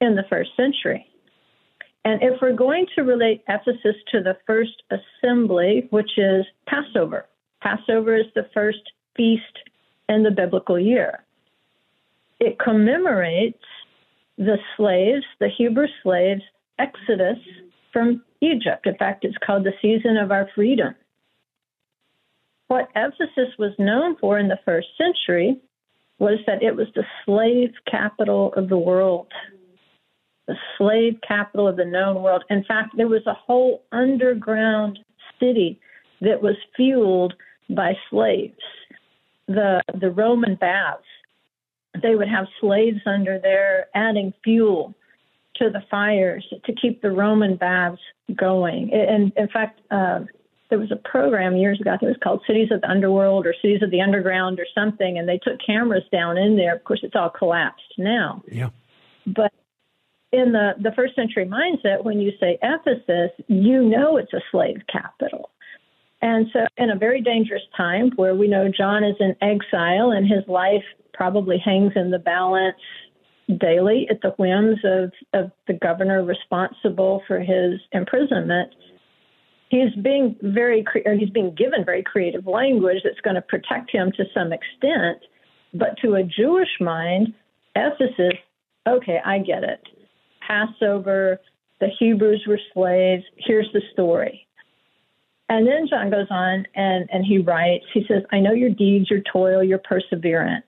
Speaker 3: in the first century. And if we're going to relate Ephesus to the first assembly, which is Passover, Passover is the first feast in the biblical year. It commemorates the slaves, the Hebrew slaves' exodus from Egypt. In fact, it's called the season of our freedom. What Ephesus was known for in the first century was that it was the slave capital of the world, the slave capital of the known world. In fact, there was a whole underground city that was fueled by slaves. The the Roman baths, they would have slaves under there adding fuel to the fires to keep the Roman baths going. And in fact, uh, there was a program years ago that was called Cities of the Underworld or Cities of the Underground or something, and they took cameras down in there. Of course, it's all collapsed now.
Speaker 2: Yeah.
Speaker 3: But in the, the first century mindset, when you say Ephesus, you know it's a slave capital. And so, in a very dangerous time where we know John is in exile and his life probably hangs in the balance daily at the whims of, of the governor responsible for his imprisonment, he's being very or he's being given very creative language that's going to protect him to some extent. But to a Jewish mind, Ephesus, okay, I get it. Passover, the Hebrews were slaves. Here's the story. And then John goes on and, and he writes, he says, I know your deeds, your toil, your perseverance,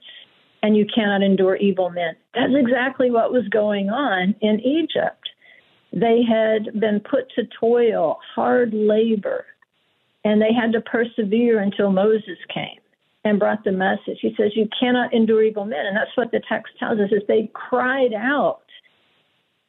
Speaker 3: and you cannot endure evil men. That's exactly what was going on in Egypt. They had been put to toil, hard labor, and they had to persevere until Moses came and brought the message. He says, You cannot endure evil men. And that's what the text tells us is they cried out.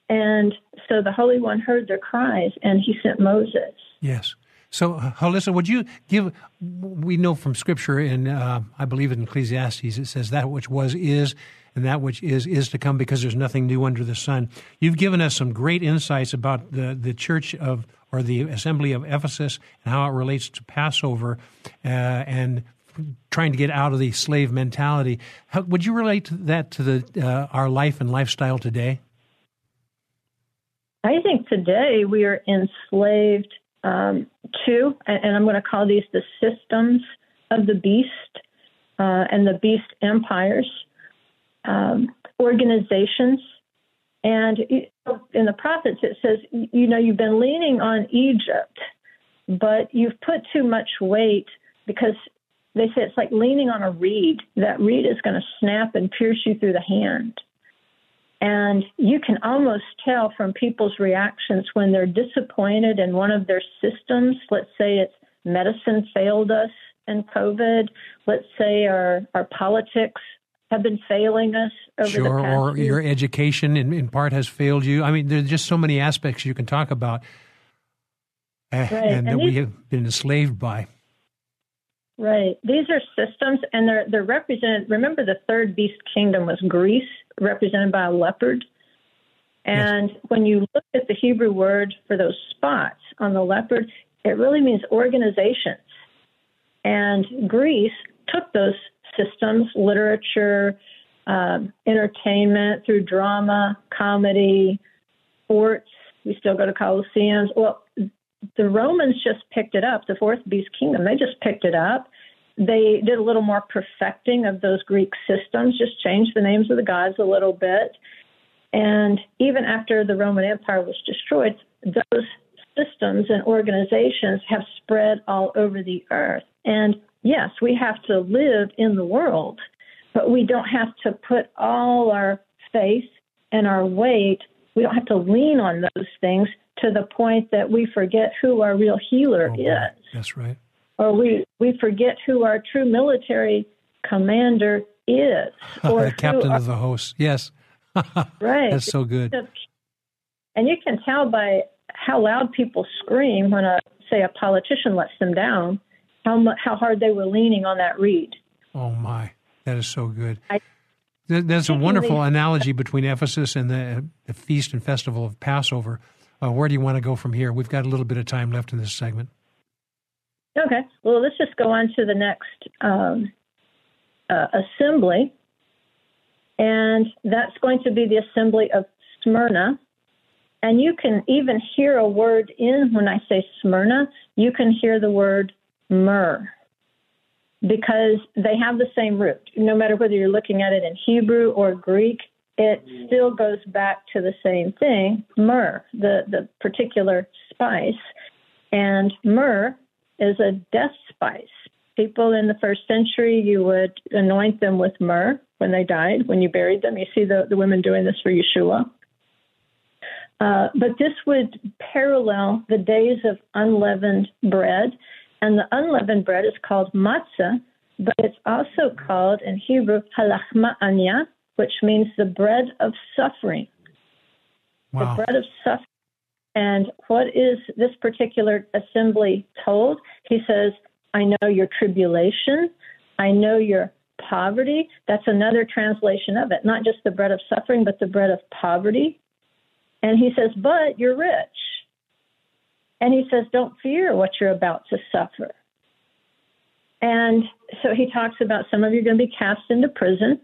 Speaker 3: And so the Holy One heard their cries and he sent Moses.
Speaker 2: Yes. So, Hollisa, would you give? We know from Scripture, and uh, I believe in Ecclesiastes, it says that which was is, and that which is is to come, because there's nothing new under the sun. You've given us some great insights about the the church of or the assembly of Ephesus and how it relates to Passover, uh, and trying to get out of the slave mentality. How, would you relate that to the uh, our life and lifestyle today?
Speaker 3: I think today we are enslaved um, two, and I'm going to call these the systems of the beast uh, and the beast empires, um, organizations. And in the prophets, it says, you know, you've been leaning on Egypt, but you've put too much weight because they say it's like leaning on a reed. That reed is going to snap and pierce you through the hand. And you can almost tell from people's reactions when they're disappointed in one of their systems. Let's say it's medicine failed us in COVID. Let's say our, our politics have been failing us over
Speaker 2: sure,
Speaker 3: the past
Speaker 2: or your education in, in part has failed you. I mean, there's just so many aspects you can talk about. Eh, right. and, and, that these, we have been enslaved by.
Speaker 3: Right. These are systems, and they're they're represented. Remember, the third beast kingdom was Greece, represented by a leopard. And yes. when you look at the Hebrew word for those spots on the leopard, it really means organizations. And Greece took those systems, literature, um, entertainment through drama, comedy, sports. We still go to coliseums. Well, the Romans just picked it up, the fourth beast kingdom. They just picked it up. They did a little more perfecting of those Greek systems, just changed the names of the gods a little bit. And even after the Roman Empire was destroyed, those systems and organizations have spread all over the earth. And yes, we have to live in the world, but we don't have to put all our faith and our weight, we don't have to lean on those things to the point that we forget who our real healer oh, is.
Speaker 2: That's right.
Speaker 3: Or we, we forget who our true military commander is.
Speaker 2: Or the captain our, of the host. Yes.
Speaker 3: right.
Speaker 2: That's so good.
Speaker 3: And you can tell by how loud people scream when a say a politician lets them down, how much, how hard they were leaning on that reed.
Speaker 2: Oh my, that is so good. I, That's a wonderful analogy between Ephesus and the, the feast and festival of Passover. Uh, where do you want to go from here? We've got a little bit of time left in this segment.
Speaker 3: Okay. Well, let's just go on to the next um, uh, assembly. And that's going to be the assembly of Smyrna. And you can even hear a word in when I say Smyrna, you can hear the word myrrh because they have the same root. No matter whether you're looking at it in Hebrew or Greek, it still goes back to the same thing myrrh, the, the particular spice. And myrrh is a death spice. People in the first century, you would anoint them with myrrh when they died, when you buried them. You see the, the women doing this for Yeshua. Uh, but this would parallel the days of unleavened bread. And the unleavened bread is called matzah, but it's also called in Hebrew halachma anya, which means the bread of suffering.
Speaker 2: Wow.
Speaker 3: The bread of suffering. And what is this particular assembly told? He says, I know your tribulation. I know your poverty. That's another translation of it. Not just the bread of suffering, but the bread of poverty. And he says, But you're rich. And he says, Don't fear what you're about to suffer. And so he talks about some of you are going to be cast into prison,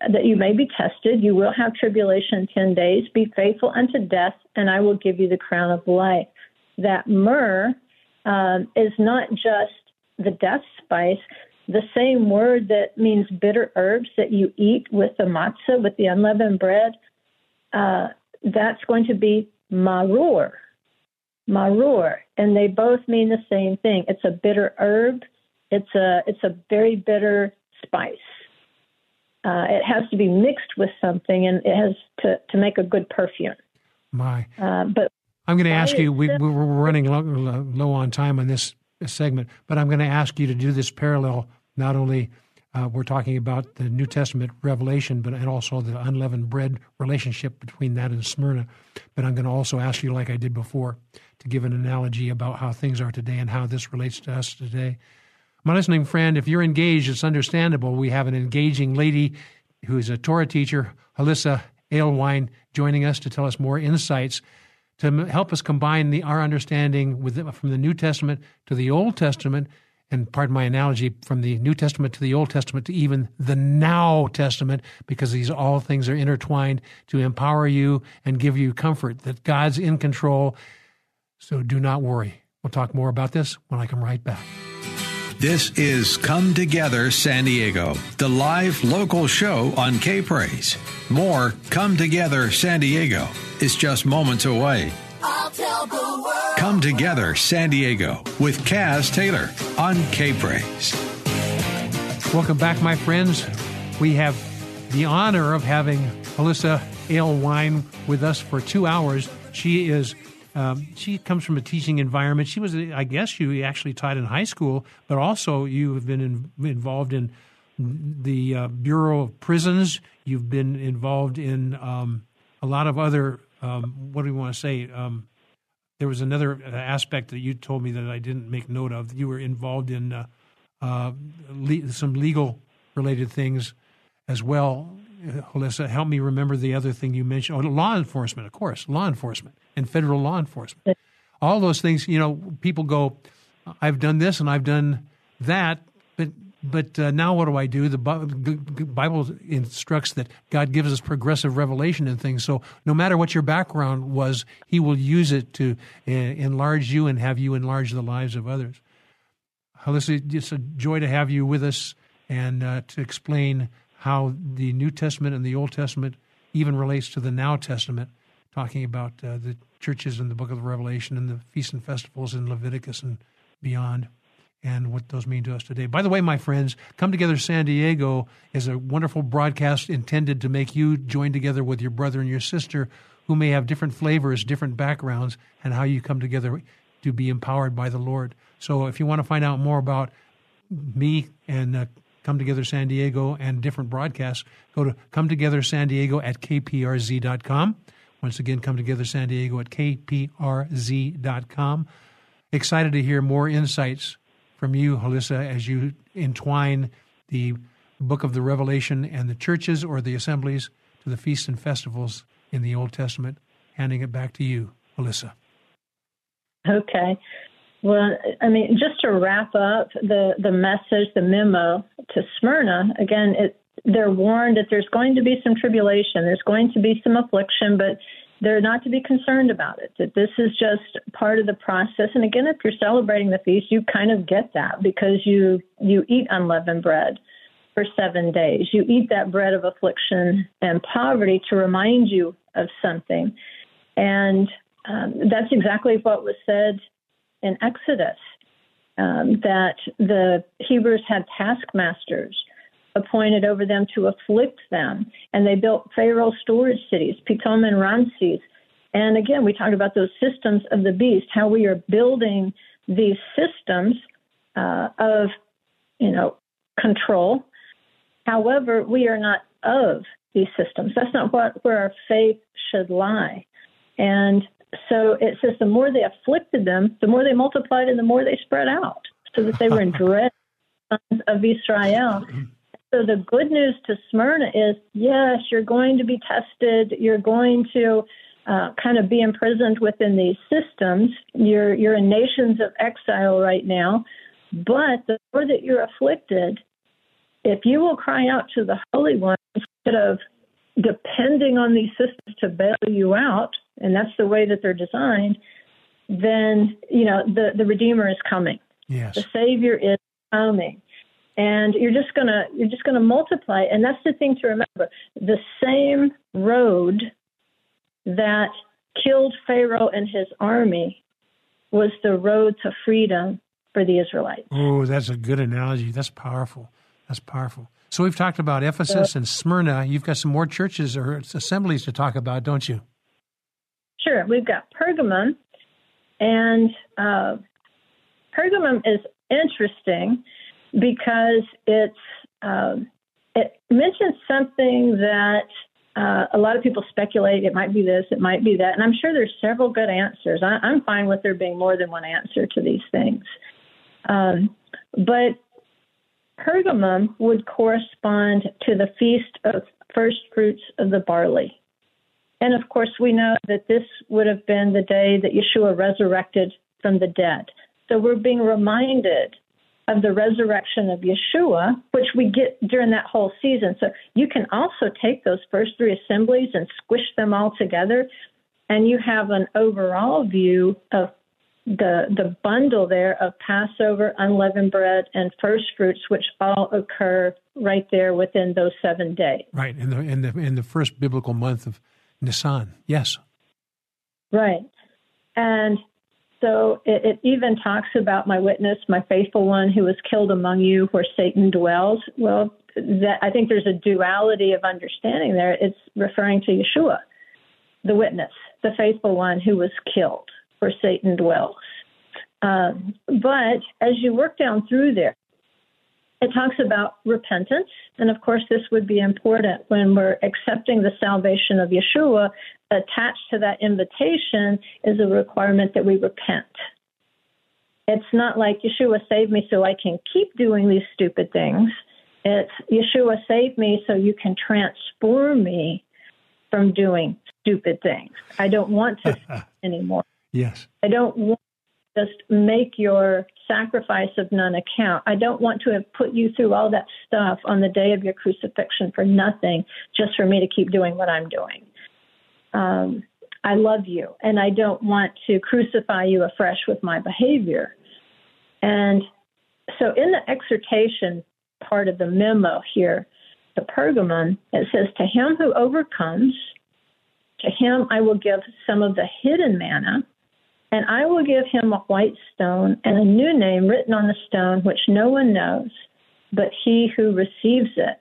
Speaker 3: that you may be tested. You will have tribulation 10 days. Be faithful unto death, and I will give you the crown of life. That myrrh um, is not just the death spice, the same word that means bitter herbs that you eat with the matzah, with the unleavened bread. Uh, that's going to be maror. Maror. And they both mean the same thing. It's a bitter herb. It's a it's a very bitter spice. Uh, it has to be mixed with something, and it has to, to make a good perfume.
Speaker 2: My,
Speaker 3: uh, but
Speaker 2: I'm going to ask you. We, we're running low, low, on time on this segment, but I'm going to ask you to do this parallel. Not only uh, we're talking about the New Testament revelation, but and also the unleavened bread relationship between that and Smyrna. But I'm going to also ask you, like I did before, to give an analogy about how things are today and how this relates to us today. My listening friend, if you're engaged, it's understandable. We have an engaging lady who is a Torah teacher, Hollisa Alewine, joining us to tell us more insights to help us combine the, our understanding from the New Testament to the Old Testament and pardon my analogy, from the New Testament to the Old Testament to even the Now Testament, because these all things are intertwined to empower you and give you comfort that God's in control. So do not worry. We'll talk more about this when I come right back.
Speaker 1: This is Come Together San Diego, the live local show on K Praise. More Come Together San Diego is just moments away. Come Together San Diego with Caz Taylor on K Praise.
Speaker 2: Welcome back, my friends. We have the honor of having Hollisa Alewine with us for two hours. She is um, she comes from a teaching environment. She was, I guess, you actually taught in high school, but also you have been in, involved in the uh, Bureau of Prisons. You've been involved in um, a lot of other, um, what do we want to say, um, there was another aspect that you told me that I didn't make note of. You were involved in uh, uh, le- some legal related things as well. Uh, Alyssa, help me remember the other thing you mentioned. Oh, law enforcement, of course, law enforcement and federal law enforcement. All those things, you know, people go, I've done this and I've done that, but but uh, now what do I do? The Bible instructs that God gives us progressive revelation in things. So no matter what your background was, He will use it to uh, enlarge you and have you enlarge the lives of others. Alyssa, it's a joy to have you with us and uh, to explain how the New Testament and the Old Testament even relates to the Now Testament, talking about uh, the churches in the book of the Revelation and the feasts and festivals in Leviticus and beyond and what those mean to us today. By the way, my friends, Come Together San Diego is a wonderful broadcast intended to make you join together with your brother and your sister who may have different flavors, different backgrounds, and how you come together to be empowered by the Lord. So if you want to find out more about me and uh, Come Together San Diego and different broadcasts, go to Come Together San Diego at kprz.com. Once again, Come Together San Diego at kprz.com. Excited to hear more insights from you, Alyssa, as you entwine the book of the Revelation and the churches or the assemblies to the feasts and festivals in the Old Testament. Handing it back to you, Alyssa.
Speaker 3: Okay. Well, I mean, just to wrap up the, the message, the memo to Smyrna, again, it, they're warned that there's going to be some tribulation, there's going to be some affliction, but they're not to be concerned about it. That this is just part of the process. And again, if you're celebrating the feast, you kind of get that because you you eat unleavened bread for seven days. You eat that bread of affliction and poverty to remind you of something, and um, that's exactly what was said in Exodus. Um, that the Hebrews had taskmasters appointed over them to afflict them. And they built Pharaoh storage cities, Pithom and Ramses. And again, we talked about those systems of the beast, how we are building these systems uh, of, you know, control. However, we are not of these systems. That's not what where our faith should lie. And so it says the more they afflicted them, the more they multiplied and the more they spread out, so that they were in dread of Israel. So the good news to Smyrna is yes, you're going to be tested. You're going to uh, kind of be imprisoned within these systems. You're you're in nations of exile right now, but the more that you're afflicted, if you will cry out to the Holy One instead of depending on these systems to bail you out, and that's the way that they're designed, then you know the the Redeemer is coming.
Speaker 2: Yes,
Speaker 3: the Savior is coming. And you're just gonna you're just gonna multiply. And that's the thing to remember. The same road that killed pharaoh and his army was the road to freedom for the israelites.
Speaker 2: Oh that's a good analogy. That's powerful. That's powerful. So we've talked about ephesus and smyrna. You've got some more churches or assemblies to talk about don't you
Speaker 3: sure we've got pergamum and uh, pergamum is interesting because it's um, it mentions something that uh, a lot of people speculate it might be this, it might be that, and I'm sure there's several good answers. I, am fine with there being more than one answer to these things, um, but Pergamum would correspond to the feast of first fruits of the barley. And of course, we know that this would have been the day that Yeshua resurrected from the dead. So we're being reminded of the resurrection of Yeshua, which we get during that whole season. So you can also take those first three assemblies and squish them all together, and you have an overall view of the the bundle there of Passover, unleavened bread, and first fruits, which all occur right there within those seven days.
Speaker 2: Right in the in the in the first biblical month of Nisan. Yes.
Speaker 3: Right, and so it, it, even talks about my witness, my faithful one who was killed among you where Satan dwells. Well, that, I think there's a duality of understanding there. It's referring to Yeshua, the witness, the faithful one who was killed where Satan dwells. Um, but as you work down through there, it talks about repentance. And of course, this would be important when we're accepting the salvation of Yeshua attached to that invitation is a requirement that we repent. It's not like Yeshua saved me so I can keep doing these stupid things. It's Yeshua saved me so you can transform me from doing stupid things. I don't want to anymore.
Speaker 2: Yes.
Speaker 3: I don't want to just make your sacrifice of none account. I don't want to have put you through all that stuff on the day of your crucifixion for nothing, just for me to keep doing what I'm doing. Um, I love you, and I don't want to crucify you afresh with my behavior. And so, in the exhortation part of the memo here, the Pergamon, it says, To him who overcomes, to him I will give some of the hidden manna, and I will give him a white stone and a new name written on the stone, which no one knows but he who receives it.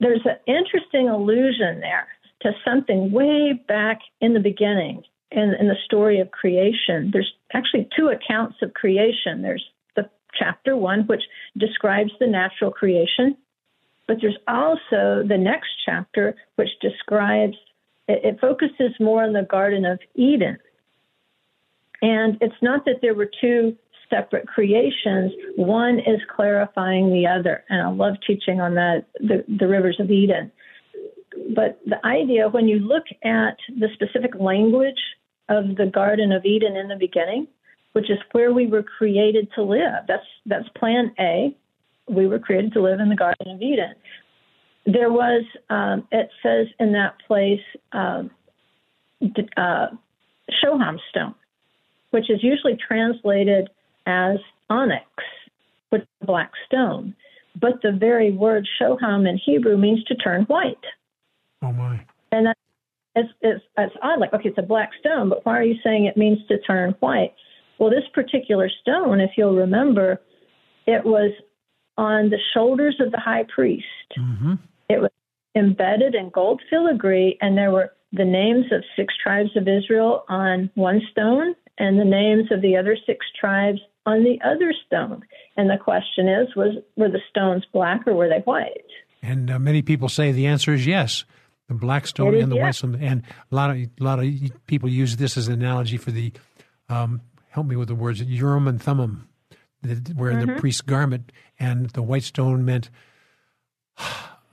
Speaker 3: There's an interesting allusion there to something way back in the beginning in, in the story of creation. There's actually two accounts of creation. There's the chapter one, which describes the natural creation, but there's also the next chapter, which describes it, it focuses more on the Garden of Eden. And it's not that there were two separate creations. One is clarifying the other. And I love teaching on that, the, the rivers of Eden. But the idea, when you look at the specific language of the Garden of Eden in the beginning, which is where we were created to live, that's, that's plan A. We were created to live in the Garden of Eden. There was, um, it says in that place, um, uh, Shoham stone, which is usually translated as onyx, which is black stone. But the very word Shoham in Hebrew means to turn white.
Speaker 2: Oh my!
Speaker 3: And that's it's, it's it's odd. Like, okay, it's a black stone, but why are you saying it means to turn white? Well, this particular stone, if you'll remember, it was on the shoulders of the high priest.
Speaker 2: Mm-hmm.
Speaker 3: It was embedded in gold filigree, and there were the names of six tribes of Israel on one stone and the names of the other six tribes on the other stone. And the question is, was were the stones black or were they white?
Speaker 2: And uh, many people say the answer is yes. The black stone and the white stone, and a lot of a lot of people use this as an analogy for the um, help me with the words Urim and Thummim, the- where
Speaker 3: Mm-hmm.
Speaker 2: the priest's garment and the white stone meant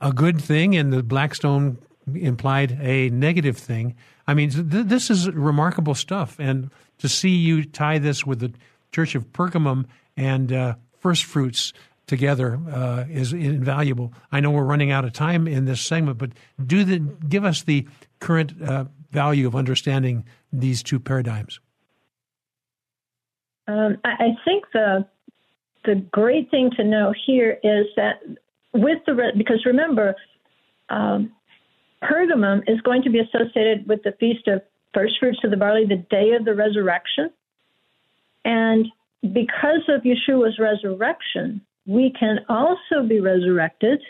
Speaker 2: a good thing, and the black stone implied a negative thing. I mean, th- this is remarkable stuff, and to see you tie this with the Church of Pergamum and uh, First Fruits together uh, is invaluable. I know we're running out of time in this segment, but do the give us the current uh, value of understanding these two paradigms.
Speaker 3: Um, I, think the the great thing to know here is that with the because remember, um, Pergamum is going to be associated with the feast of first fruits of the barley, the day of the resurrection, and because of Yeshua's resurrection, we can also be resurrected,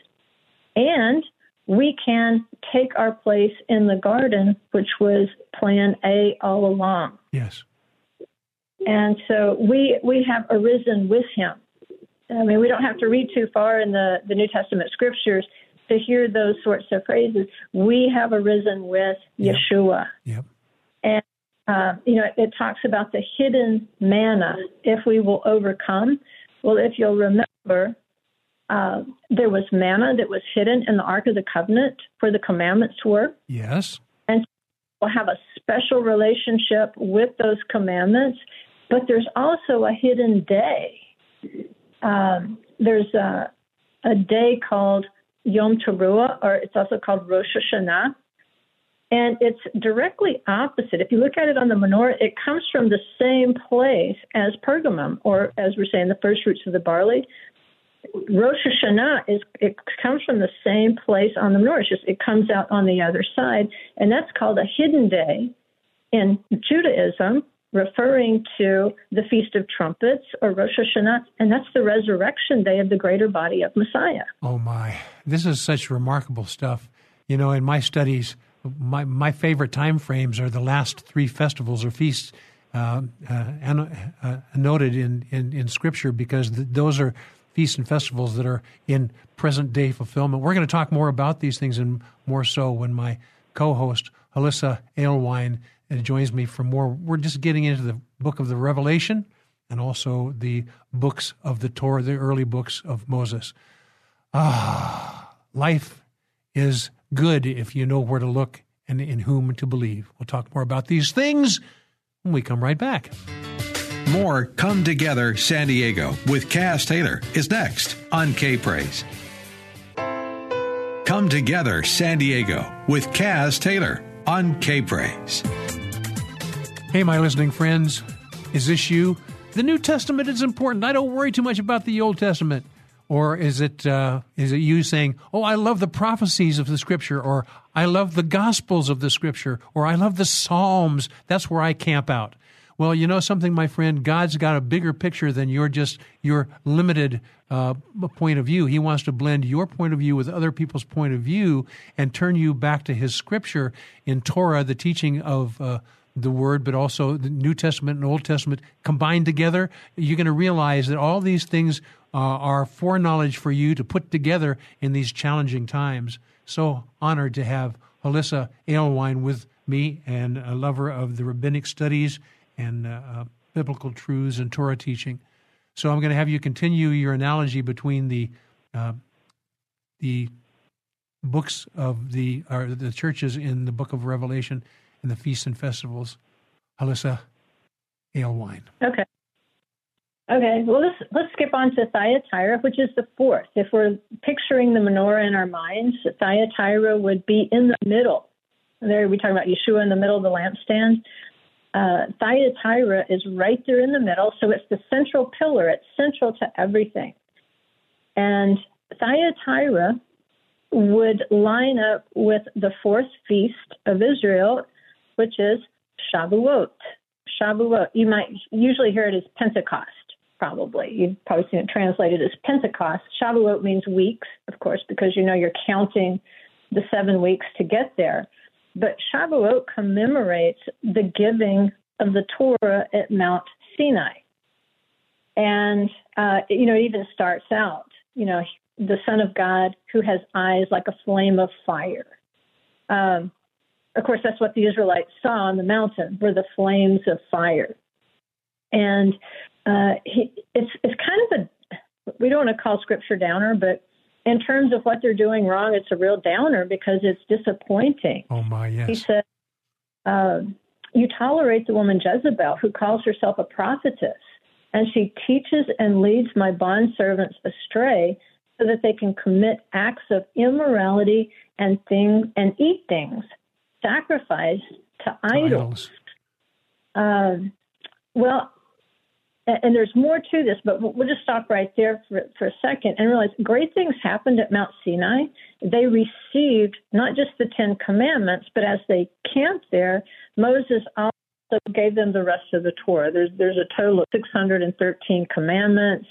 Speaker 3: and we can take our place in the garden, which was Plan A all along.
Speaker 2: Yes.
Speaker 3: And so we we have arisen with him. I mean, we don't have to read too far in the, the New Testament scriptures to hear those sorts of phrases. We have arisen with
Speaker 2: Yep.
Speaker 3: Yeshua.
Speaker 2: Yep.
Speaker 3: Uh, you know, it talks about the hidden manna if we will overcome. Well, if you'll remember, uh, there was manna that was hidden in the Ark of the Covenant where the commandments were
Speaker 2: Yes.
Speaker 3: And we'll have a special relationship with those commandments, but there's also a hidden day. Um, there's a, a day called Yom Teruah, or it's also called Rosh Hashanah, and it's directly opposite. If you look at it on the menorah, it comes from the same place as Pergamum, or as we're saying, the first fruits of the barley. Rosh Hashanah is it comes from the same place on the menorah. It's just it comes out on the other side, and that's called a hidden day in Judaism, referring to the Feast of Trumpets or Rosh Hashanah, and that's the resurrection day of the greater body of Messiah.
Speaker 2: Oh my! This is such remarkable stuff. You know, in my studies, my my favorite time frames are the last three festivals or feasts uh, uh, uh, noted in, in in Scripture because th- those are feasts and festivals that are in present day fulfillment. We're going to talk more about these things and more so when my co-host Hollisa Alewine joins me for more. We're just getting into the book of the Revelation and also the books of the Torah, the early books of Moses. Ah, life is good if you know where to look and in whom to believe. We'll talk more about these things when we come right back.
Speaker 1: More Come Together San Diego with Caz Taylor is next on K Praise. Come Together San Diego with Caz Taylor on K Praise.
Speaker 2: Hey, my listening friends, is this you? The New Testament is important. I don't worry too much about the Old Testament. Or is it uh, is it you saying, "Oh, I love the prophecies of the Scripture," or "I love the Gospels of the Scripture," or "I love the Psalms"? That's where I camp out. Well, you know something, my friend. God's got a bigger picture than your just your limited uh, point of view. He wants to blend your point of view with other people's point of view and turn you back to His Scripture in Torah, the teaching of. Uh, the Word, but also the New Testament and Old Testament combined together, you're going to realize that all these things uh, are foreknowledge for you to put together in these challenging times. So honored to have Hollisa Alewine with me and a lover of the rabbinic studies and uh, uh, biblical truths and Torah teaching. So I'm going to have you continue your analogy between the uh, the books of the or the churches in the book of Revelation and the feasts and festivals. Hollisa Alewine.
Speaker 3: Okay. Okay, well let's let's skip on to Thyatira, which is the fourth. If we're picturing the menorah in our minds, Thyatira would be in the middle. There we talk about Yeshua in the middle of the lampstand. Uh, Thyatira is right there in the middle, so it's the central pillar. It's central to everything. And Thyatira would line up with the fourth feast of Israel, which is Shavuot. Shavuot. You might usually hear it as Pentecost probably. You've probably seen it translated as Pentecost. Shavuot means weeks, of course, because you know you're counting the seven weeks to get there. But Shavuot commemorates the giving of the Torah at Mount Sinai. And, uh, you know, it even starts out, you know, the Son of God who has eyes like a flame of fire. Um, of course, that's what the Israelites saw on the mountain were the flames of fire. And uh, he, it's it's kind of a we don't want to call scripture downer, but in terms of what they're doing wrong, it's a real downer because it's disappointing.
Speaker 2: Oh my, yes.
Speaker 3: He said, uh, "You tolerate the woman Jezebel, who calls herself a prophetess, and she teaches and leads my bond servants astray." So that they can commit acts of immorality and things and eat things sacrificed to, idols. idols. Uh, well, and there's more to this, but we'll just stop right there for, for a second and realize great things happened at Mount Sinai. They received not just the Ten Commandments, but as they camped there, Moses also gave them the rest of the Torah. There's there's a total of 613 commandments.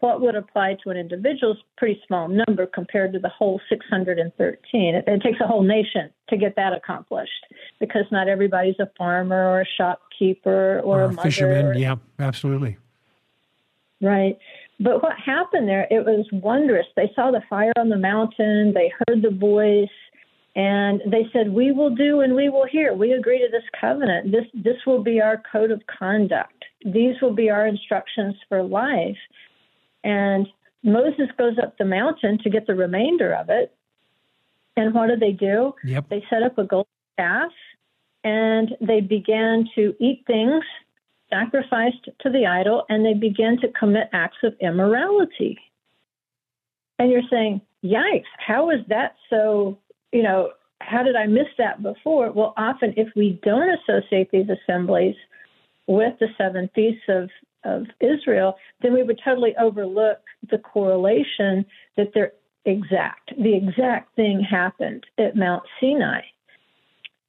Speaker 3: What would apply to an individual is a pretty small number compared to the whole 613. It, it takes a whole nation to get that accomplished because not everybody's a farmer or a shopkeeper or,
Speaker 2: or
Speaker 3: a, a
Speaker 2: fisherman.
Speaker 3: Or,
Speaker 2: yeah, absolutely.
Speaker 3: Right. But what happened there, it was wondrous. They saw the fire on the mountain, they heard the voice, and they said, We will do and we will hear. We agree to this covenant. This this will be our code of conduct. These will be our instructions for life. And Moses goes up the mountain to get the remainder of it. And what do they do?
Speaker 2: Yep.
Speaker 3: They set up a golden calf and they began to eat things sacrificed to the idol and they began to commit acts of immorality. And you're saying, yikes, how is that so, you know, how did I miss that before? Well, often if we don't associate these assemblies with the seven feasts of, of Israel, then we would totally overlook the correlation that they're exact. The exact thing happened at Mount Sinai.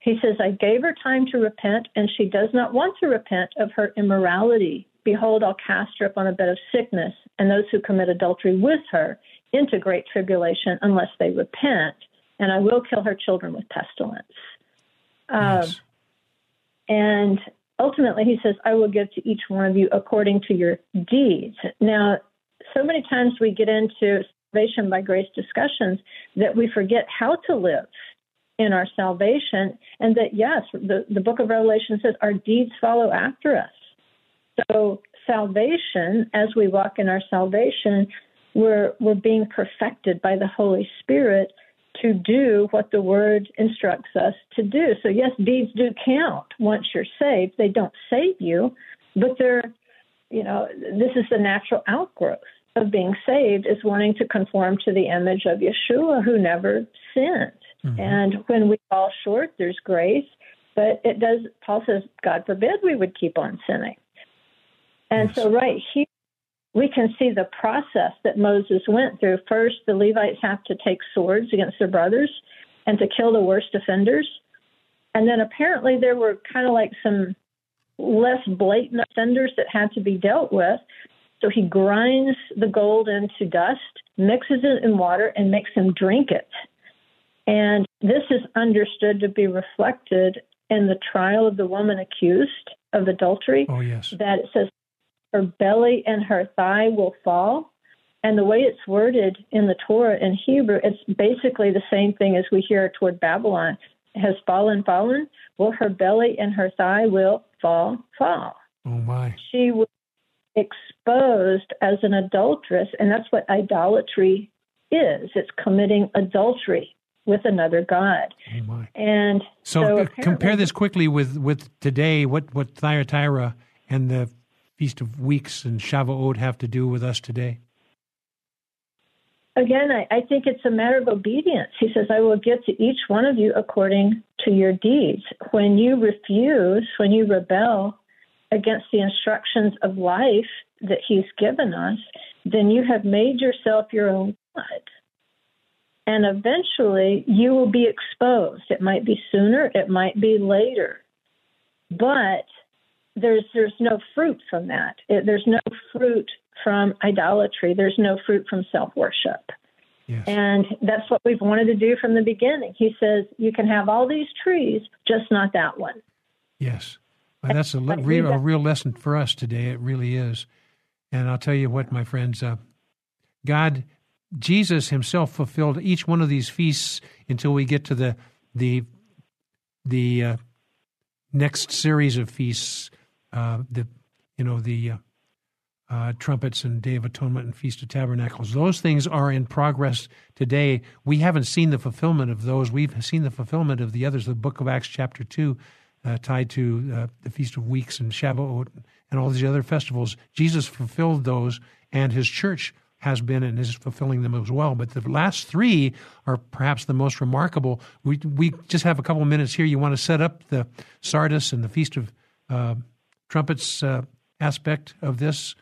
Speaker 3: He says, I gave her time to repent, and she does not want to repent of her immorality. Behold, I'll cast her upon a bed of sickness, and those who commit adultery with her into great tribulation unless they repent, and I will kill her children with pestilence. Yes. Um, and ultimately, he says, I will give to each one of you according to your deeds. Now, so many times we get into salvation by grace discussions that we forget how to live in our salvation, and that yes, the, the book of Revelation says our deeds follow after us. So salvation, as we walk in our salvation, we're we're being perfected by the Holy Spirit to do what the Word instructs us to do. So yes, deeds do count once you're saved. They don't save you, but they're you know this is the natural outgrowth of being saved is wanting to conform to the image of Yeshua who never sinned. Mm-hmm. And when we fall short, there's grace, but it does, Paul says, God forbid we would keep on sinning. And yes. so, right here, we can see the process that Moses went through. First, the Levites have to take swords against their brothers and to kill the worst offenders. And then apparently there were kind of like some less blatant offenders that had to be dealt with. So he grinds the gold into dust, mixes it in water, and makes them drink it. And this is understood to be reflected in the trial of the woman accused of adultery.
Speaker 2: Oh, yes.
Speaker 3: That it says her belly and her thigh will fall. And the way it's worded in the Torah in Hebrew, it's basically the same thing as we hear toward Babylon. Has fallen, fallen. Well, her belly and her thigh will fall, fall.
Speaker 2: Oh, my.
Speaker 3: She will exposed as an adulteress, and that's what idolatry is. It's committing adultery with another god.
Speaker 2: Oh
Speaker 3: and
Speaker 2: so, so compare this quickly with with today. What what Thyatira and the Feast of Weeks and Shavuot have to do with us today?
Speaker 3: Again, I, I think it's a matter of obedience. He says, I will give to each one of you according to your deeds. When you refuse, when you rebel, against the instructions of life that He's given us, then you have made yourself your own God. And eventually you will be exposed. It might be sooner, it might be later. But there's there's no fruit from that. It, there's no fruit from idolatry. There's no fruit from self worship.
Speaker 2: Yes.
Speaker 3: And that's what we've wanted to do from the beginning. He says you can have all these trees, just not that one.
Speaker 2: Yes. Well, that's a, real, a real lesson for us today. It really is. And I'll tell you what, my friends, uh, God, Jesus Himself fulfilled each one of these feasts until we get to the the the uh, next series of feasts. Uh, the you know the uh, uh, trumpets and Day of Atonement and Feast of Tabernacles. Those things are in progress today. We haven't seen the fulfillment of those. We've seen the fulfillment of the others. The Book of Acts, chapter two uh, tied to uh, the Feast of Weeks and Shavuot and all these other festivals. Jesus fulfilled those, and his church has been and is fulfilling them as well. But the last three are perhaps the most remarkable. We we just have a couple of minutes here. You want to set up the Sardis and the Feast of uh, Trumpets uh, aspect of this,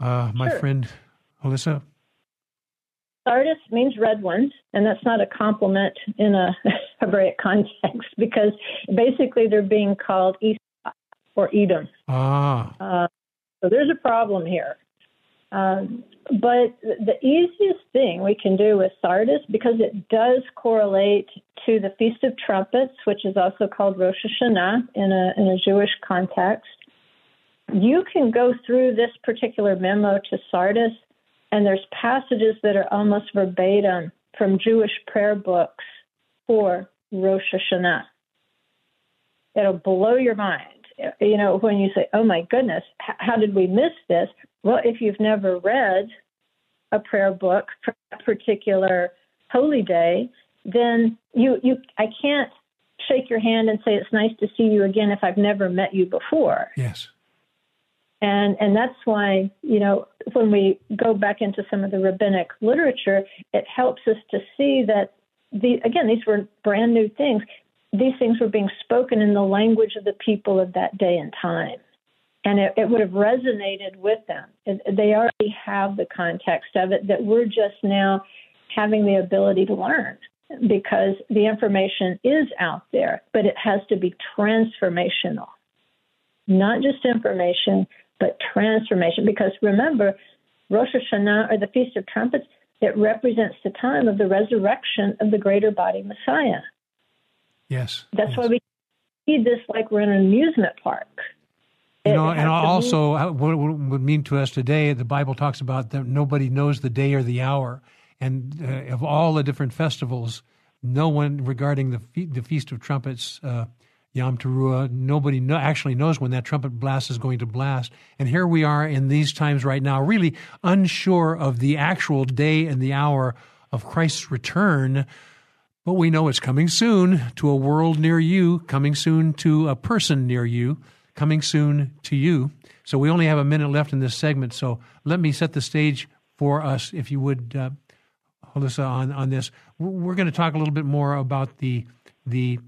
Speaker 2: uh, my
Speaker 3: sure.
Speaker 2: friend Hollisa?
Speaker 3: Sardis means red ones, and that's not a compliment in a Hebraic context because basically they're being called Esau or Edom.
Speaker 2: Ah.
Speaker 3: Uh, so there's a problem here. Um, but the easiest thing we can do with Sardis, because it does correlate to the Feast of Trumpets, which is also called Rosh Hashanah in a, in a Jewish context, you can go through this particular memo to Sardis and there's passages that are almost verbatim from Jewish prayer books for Rosh Hashanah. It'll blow your mind. You know, when you say, oh my goodness, how did we miss this? Well, if you've never read a prayer book for a particular holy day, then you, you I can't shake your hand and say it's nice to see you again if I've never met you before.
Speaker 2: Yes.
Speaker 3: And and that's why, you know, when we go back into some of the rabbinic literature, it helps us to see that the again, these were brand new things. These things were being spoken in the language of the people of that day and time. And it, it would have resonated with them. They already have the context of it that we're just now having the ability to learn because the information is out there, but it has to be transformational. Not just information, but transformation. Because remember, Rosh Hashanah or the Feast of Trumpets, it represents the time of the resurrection of the greater body Messiah.
Speaker 2: Yes.
Speaker 3: That's
Speaker 2: yes.
Speaker 3: why we see this like we're in an amusement park.
Speaker 2: You know, and also uh, what would mean to us today, the Bible talks about that nobody knows the day or the hour. And uh, of all the different festivals, no one regarding the fe- the Feast of Trumpets, uh, Yom Teruah. Nobody no, actually knows when that trumpet blast is going to blast. And here we are in these times right now, really unsure of the actual day and the hour of Christ's return. But we know it's coming soon to a world near you, coming soon to a person near you, coming soon to you. So we only have a minute left in this segment. So let me set the stage for us, if you would, uh, Hollisa, on, on this. We're going to talk a little bit more about the the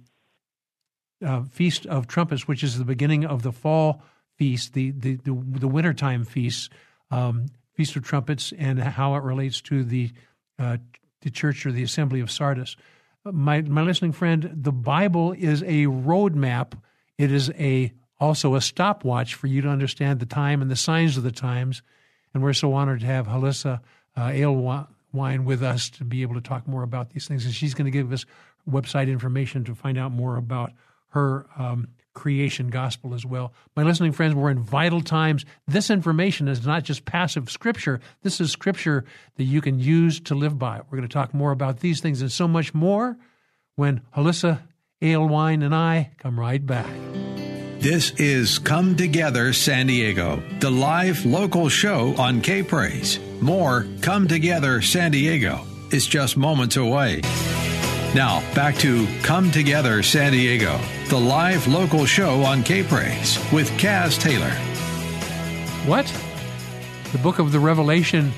Speaker 2: uh, Feast of Trumpets, which is the beginning of the fall feast, the the the, the wintertime feast, um, Feast of Trumpets, and how it relates to the uh, the church or the assembly of Sardis. My my listening friend, the Bible is a roadmap. It is a also a stopwatch for you to understand the time and the signs of the times. And we're so honored to have Hollisa uh, with us to be able to talk more about these things. And she's going to give us website information to find out more about her um, creation gospel as well. My listening friends, we're in vital times. This information is not just passive scripture, this is scripture that you can use to live by. We're going to talk more about these things and so much more when Hollisa Alewine and I come right back.
Speaker 1: This is Come Together San Diego, the live local show on K Praise. More Come Together San Diego is just moments away. Now, back to Come Together San Diego, the live local show on K Praise with Caz Taylor.
Speaker 2: What? The book of the Revelation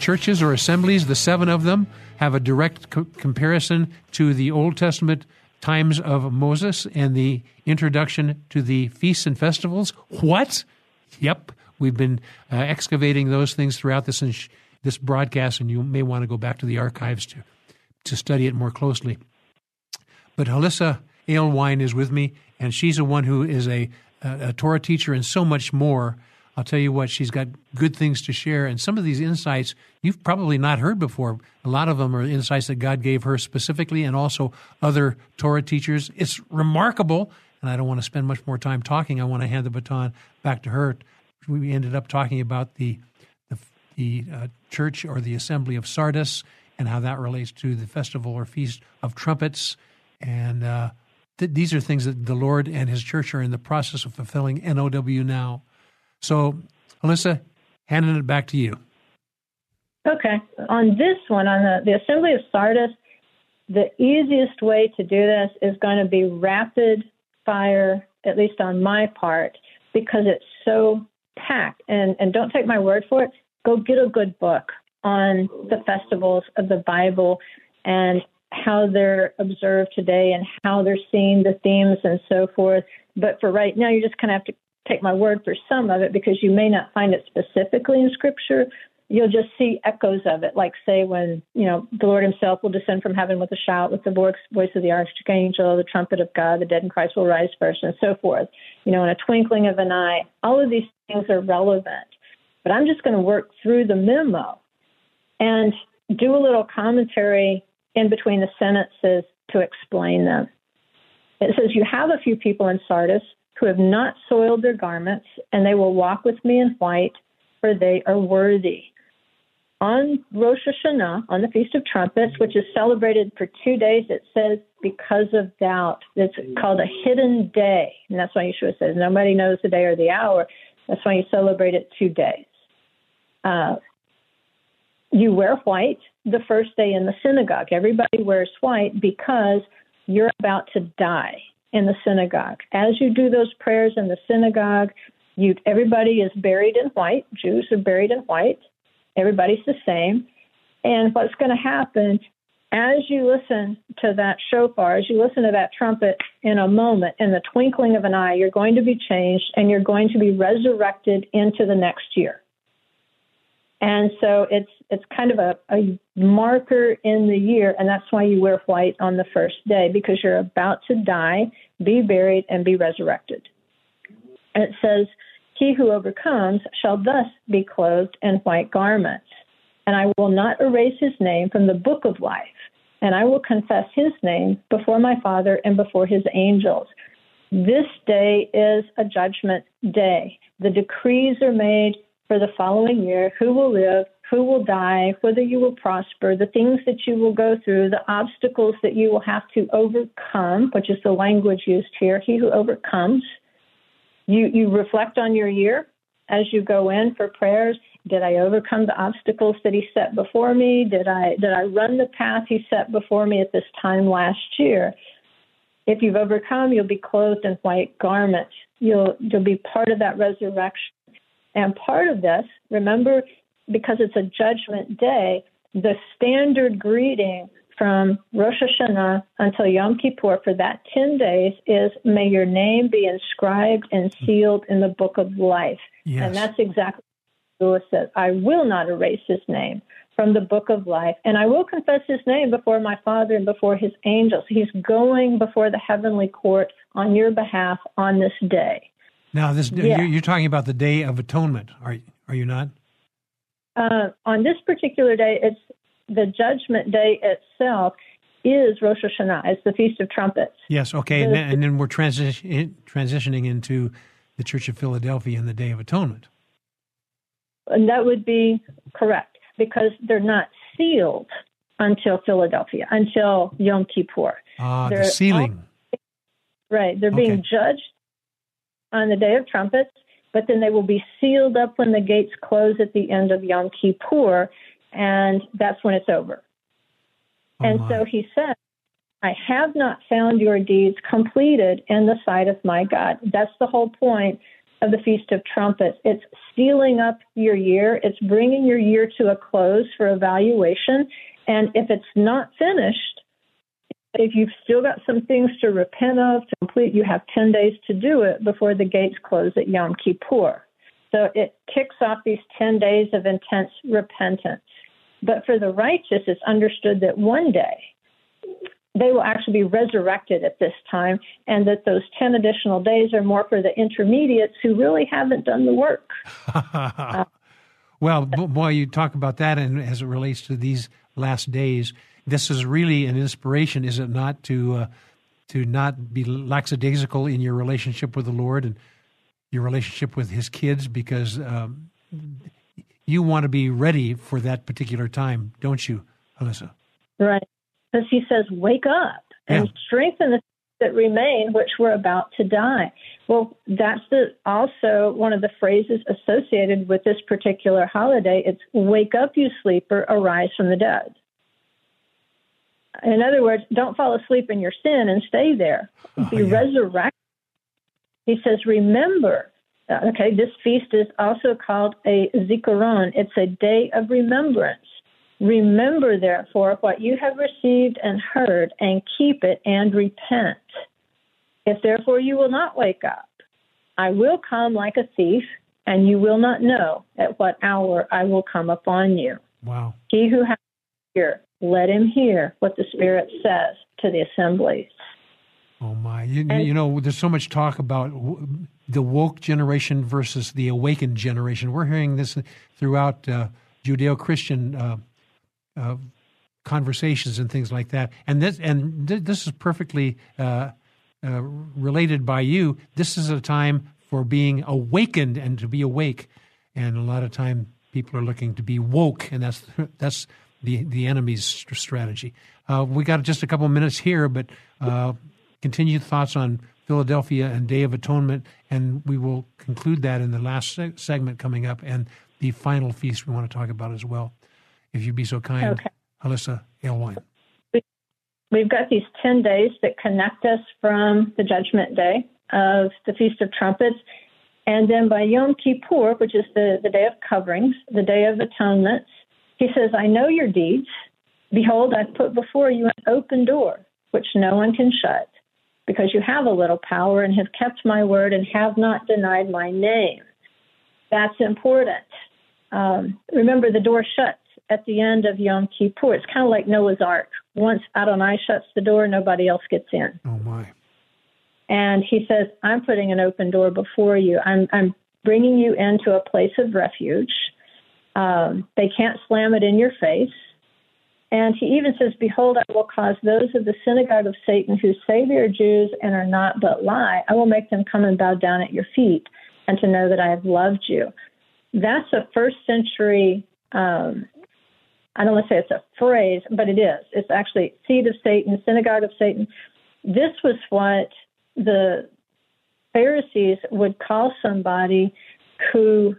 Speaker 2: churches or assemblies, the seven of them, have a direct co- comparison to the Old Testament times of Moses and the introduction to the feasts and festivals. What? Yep, we've been uh, excavating those things throughout this this broadcast, and you may want to go back to the archives to to study it more closely. But Hollisa Alewine is with me, and she's the one who is a, a, a Torah teacher and so much more. I'll tell you what, she's got good things to share. And some of these insights you've probably not heard before. A lot of them are insights that God gave her specifically and also other Torah teachers. It's remarkable. And I don't want to spend much more time talking. I want to hand the baton back to her. We ended up talking about the, the, the uh, church or the assembly of Sardis and how that relates to the festival or feast of trumpets. And uh, th- these are things that the Lord and his church are in the process of fulfilling NOW now. So, Hollisa, handing it back to you.
Speaker 3: Okay. On this one, on the, the Assembly of Sardis, the easiest way to do this is going to be rapid fire, at least on my part, because it's so packed. And, and don't take my word for it, go get a good book on the festivals of the Bible and how they're observed today and how they're seeing the themes and so forth. But for right now, you just kind of have to take my word for some of it because you may not find it specifically in Scripture. You'll just see echoes of it, like say when you know the Lord Himself will descend from heaven with a shout, with the voice of the archangel, the trumpet of God, the dead in Christ will rise first, and so forth. You know, in a twinkling of an eye. All of these things are relevant, but I'm just going to work through the memo and do a little commentary in between the sentences to explain them. It says, You have a few people in Sardis who have not soiled their garments, and they will walk with me in white, for they are worthy. On Rosh Hashanah, on the Feast of Trumpets, which is celebrated for two days, it says, because of doubt. It's called a hidden day. And that's why Yeshua says, nobody knows the day or the hour. That's why you celebrate it two days. Uh, you wear white the first day in the synagogue. Everybody wears white because you're about to die in the synagogue. As you do those prayers in the synagogue, you everybody is buried in white. Jews are buried in white. Everybody's the same. And what's going to happen as you listen to that shofar, as you listen to that trumpet in a moment, in the twinkling of an eye, you're going to be changed and you're going to be resurrected into the next year. And so it's it's kind of a, a marker in the year, and that's why you wear white on the first day because you're about to die, be buried, and be resurrected. And it says, "He who overcomes shall thus be clothed in white garments, and I will not erase his name from the book of life, and I will confess his name before my Father and before his angels." This day is a judgment day. The decrees are made for the following year who will live, who will die, whether you will prosper, the things that you will go through, the obstacles that you will have to overcome, which is the language used here. He who overcomes. You, you reflect on your year as you go in for prayers. Did I overcome the obstacles that he set before me? Did I did I run the path he set before me at this time last year? If you've overcome, you'll be clothed in white garments. You'll you'll be part of that resurrection. And part of this, remember, because it's a judgment day, the standard greeting from Rosh Hashanah until Yom Kippur for that 10 days is may your name be inscribed and hmm. sealed in the book of life.
Speaker 2: Yes.
Speaker 3: And that's exactly what Lewis says. I will not erase his name from the book of life, and I will confess his name before my Father and before his angels. He's going before the heavenly court on your behalf on this day.
Speaker 2: Now, this
Speaker 3: Yeah.
Speaker 2: you're, talking about the Day of Atonement, are are you not?
Speaker 3: Uh, on this particular day, it's the judgment day itself is Rosh Hashanah. It's the Feast of Trumpets.
Speaker 2: Yes. Okay, and then, and then we're transition, transitioning into the Church of Philadelphia and the Day of Atonement.
Speaker 3: And that would be correct because they're not sealed until Philadelphia, until Yom Kippur.
Speaker 2: Ah, the
Speaker 3: They're
Speaker 2: sealing.
Speaker 3: Right. They're being judged on the Day of Trumpets, but then they will be sealed up when the gates close at the end of Yom Kippur, and that's when it's over.
Speaker 2: Oh,
Speaker 3: and so he said, I have not found your deeds completed in the sight of my God. That's the whole point of the Feast of Trumpets. It's sealing up your year, it's bringing your year to a close for evaluation. And if it's not finished, if you've still got some things to repent of, to complete, you have 10 days to do it before the gates close at Yom Kippur. So it kicks off these 10 days of intense repentance. But for the righteous, it's understood that one day they will actually be resurrected at this time, and that those 10 additional days are more for the intermediates who really haven't done the work.
Speaker 2: Uh, well, boy, you talk about that, and as it relates to these last days, this is really an inspiration, is it not, to uh, to not be lackadaisical in your relationship with the Lord and your relationship with His kids, because um, you want to be ready for that particular time, don't you, Hollisa?
Speaker 3: Right. Because he says, wake up and
Speaker 2: Yeah.
Speaker 3: strengthen the that remain, which were about to die. Well, that's the, also one of the phrases associated with this particular holiday. It's wake up, you sleeper, arise from the dead. In other words, don't fall asleep in your sin and stay there.
Speaker 2: Oh,
Speaker 3: Be
Speaker 2: yeah.
Speaker 3: resurrected. He says, remember. Uh, okay, this feast is also called a zikaron. It's a day of remembrance. Remember, therefore, what you have received and heard, and keep it and repent. If therefore you will not wake up, I will come like a thief, and you will not know at what hour I will come upon you.
Speaker 2: Wow.
Speaker 3: He who has ear, let him hear what the Spirit says to the assemblies.
Speaker 2: Oh my! You,
Speaker 3: And-
Speaker 2: you know, there's so much talk about the woke generation versus the awakened generation. We're hearing this throughout uh, Judeo-Christian uh, uh, conversations and things like that. And this and th- this is perfectly uh, uh, related by you. This is a time for being awakened and to be awake. And a lot of time, people are looking to be woke, and that's that's the the enemy's strategy. Uh, we got just a couple minutes here, but uh, continued thoughts on Philadelphia and Day of Atonement, and we will conclude that in the last se- segment coming up, and the final feast we want to talk about as well. If you'd be so kind,
Speaker 3: Okay.
Speaker 2: Hollisa Alewine.
Speaker 3: We've got these 10 days that connect us from the judgment day of the Feast of Trumpets. And then by Yom Kippur, which is the, the day of coverings, the day of atonements, he says, I know your deeds. Behold, I've put before you an open door, which no one can shut, because you have a little power and have kept my word and have not denied my name. That's important. Um, remember, the door shuts at the end of Yom Kippur. It's kind of like Noah's Ark. Once Adonai shuts the door, nobody else gets in.
Speaker 2: Oh my!
Speaker 3: And he says, I'm putting an open door before you. I'm, I'm bringing you into a place of refuge. Um, they can't slam it in your face. And he even says, Behold, I will cause those of the synagogue of Satan who say they are Jews and are not but lie, I will make them come and bow down at your feet and to know that I have loved you. That's a first century um, I don't want to say it's a phrase, but it is. It's actually seed of Satan, synagogue of Satan. This was what the Pharisees would call somebody who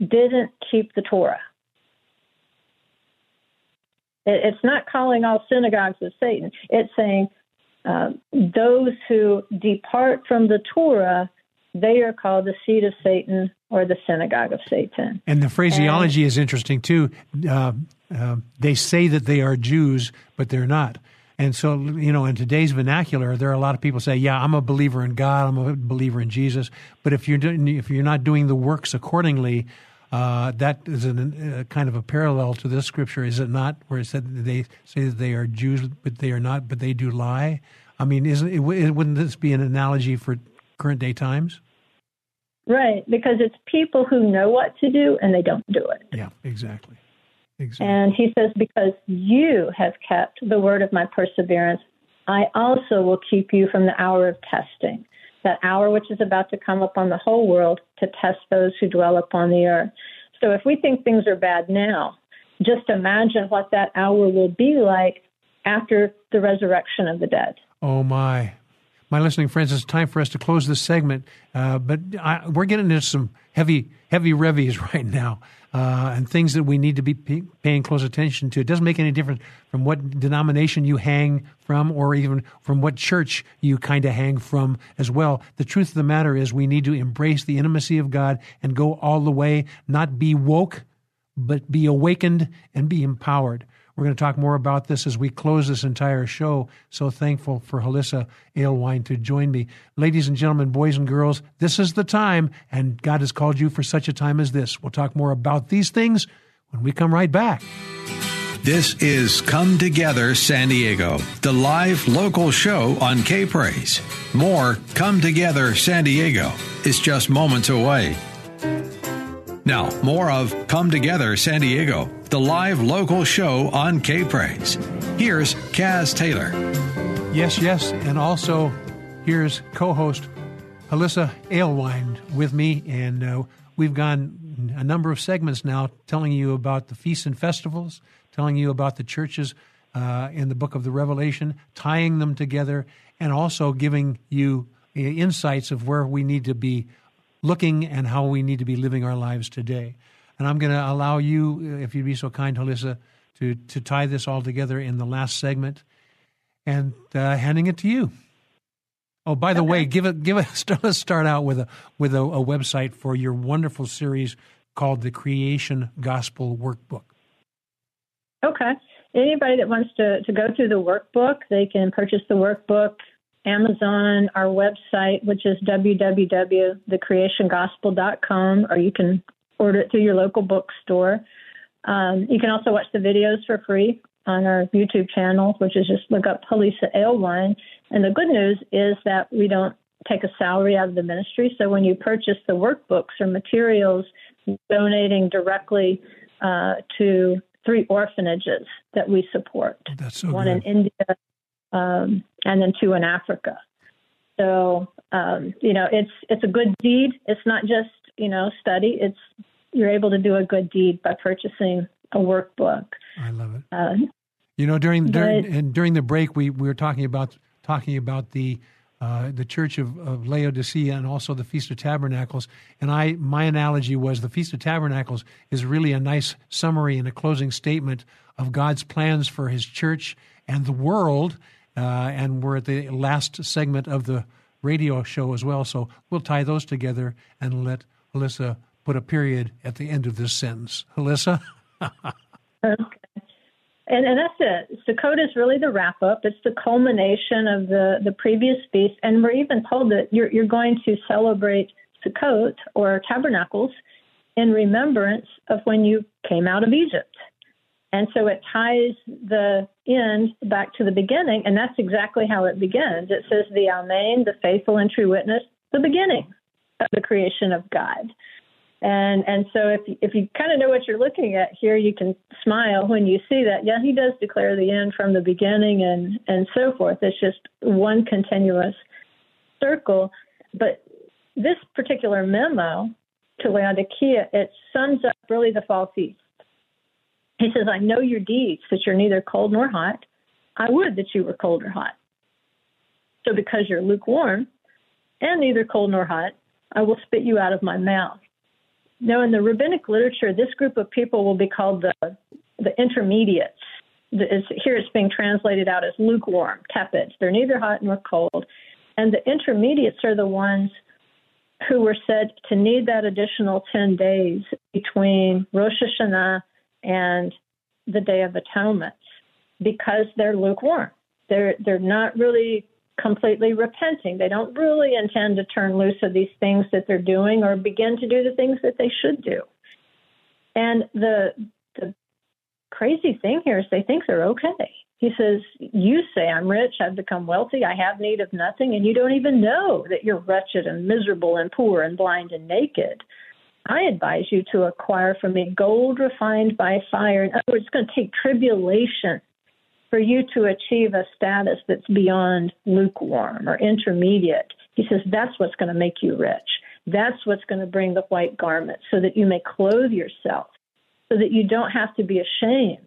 Speaker 3: didn't keep the Torah. It's not calling all synagogues of Satan. It's saying uh, those who depart from the Torah, they are called the seed of Satan or the synagogue of Satan.
Speaker 2: And the phraseology and, is interesting too. Uh, uh, they say that they are Jews, but they're not. And so, you know, in today's vernacular, there are a lot of people say, "Yeah, I'm a believer in God. I'm a believer in Jesus." But if you're doing, if you're not doing the works accordingly, uh, that is a uh, kind of a parallel to this scripture, is it not? Where it said that they say that they are Jews, but they are not, but they do lie. I mean, isn't it, wouldn't this be an analogy for current day times?
Speaker 3: Right, because it's people who know what to do and they don't do it.
Speaker 2: Yeah, exactly. Exactly.
Speaker 3: And he says, Because you have kept the word of my perseverance, I also will keep you from the hour of testing, that hour which is about to come upon the whole world to test those who dwell upon the earth. So if we think things are bad now, just imagine what that hour will be like after the resurrection of the dead.
Speaker 2: Oh, my. My listening friends, it's time for us to close this segment, uh, but I, we're getting into some heavy, heavy revies right now uh, and things that we need to be paying close attention to. It doesn't make any difference from what denomination you hang from or even from what church you kind of hang from as well. The truth of the matter is we need to embrace the intimacy of God and go all the way, not be woke, but be awakened and be empowered. We're going to talk more about this as we close this entire show. So thankful for Hollisa Alewine to join me. Ladies and gentlemen, boys and girls, this is the time, and God has called you for such a time as this. We'll talk more about these things when we come right back.
Speaker 1: This is Come Together San Diego, the live local show on K Praise. More Come Together San Diego is just moments away. Now, more of Come Together San Diego the live local show on K Praise. Here's Caz Taylor.
Speaker 2: Yes, yes, and also here's co-host Hollisa Alewine with me, and uh, we've gone a number of segments now telling you about the feasts and festivals, telling you about the churches uh, in the book of the Revelation, tying them together, and also giving you insights of where we need to be looking and how we need to be living our lives today. And I'm going to allow you, if you'd be so kind, Hollisa, to, to tie this all together in the last segment and uh, handing it to you. Oh, by the okay. way, give it, give. Let's start out with a with a, a, website for your wonderful series called the Creation Gospel Workbook.
Speaker 3: Okay. Anybody that wants to, to go through the workbook, they can purchase the workbook, Amazon, our website, which is www.thecreationgospel.com, or you can order it through your local bookstore. Um, you can also watch the videos for free on our YouTube channel, which is just look up Hollisa Alewine. And the good news is that we don't take a salary out of the ministry. So when you purchase the workbooks or materials, donating directly uh, to three orphanages that we support.
Speaker 2: That's so
Speaker 3: One
Speaker 2: good.
Speaker 3: in India um, and then two in Africa. So um, you know, it's it's a good deed. It's not just you know study. It's you're able to do a good deed by purchasing a workbook.
Speaker 2: I love it. Uh, you know, during during and during the break, we, we were talking about talking about the uh, the Church of, of Laodicea and also the Feast of Tabernacles. And I my analogy was the Feast of Tabernacles is really a nice summary and a closing statement of God's plans for His church and the world. Uh, and we're at the last segment of the radio show as well, so we'll tie those together and let Hollisa put a period at the end of this sentence. Hollisa?
Speaker 3: okay. And, and that's it. Sukkot is really the wrap up. It's the culmination of the, the previous feast. And we're even told that you're, you're going to celebrate Sukkot or tabernacles in remembrance of when you came out of Egypt. And so it ties the end back to the beginning, and that's exactly how it begins. It says, The Amen, the faithful and true witness, the beginning the creation of God. And and so if if you kind of know what you're looking at here, you can smile when you see that. Yeah, he does declare the end from the beginning and and so forth. It's just one continuous circle. But this particular memo to Laodicea, it sums up really the fall feast. He says, I know your deeds, that you're neither cold nor hot. I would that you were cold or hot. So because you're lukewarm and neither cold nor hot, I will spit you out of my mouth. Now, in the rabbinic literature, this group of people will be called the, the intermediates. Here it's being translated out as lukewarm, tepid. They're neither hot nor cold. And the intermediates are the ones who were said to need that additional 10 days between Rosh Hashanah and the Day of Atonement because they're lukewarm. They're, they're not really completely repenting. They don't really intend to turn loose of these things that they're doing or begin to do the things that they should do. And the the crazy thing here is they think they're okay. He says, You say I'm rich, I've become wealthy, I have need of nothing, and you don't even know that you're wretched and miserable and poor and blind and naked. I advise you to acquire from me gold refined by fire. In other words, it's going to take tribulation for you to achieve a status that's beyond lukewarm or intermediate. He says that's what's going to make you rich. That's what's going to bring the white garment so that you may clothe yourself, so that you don't have to be ashamed.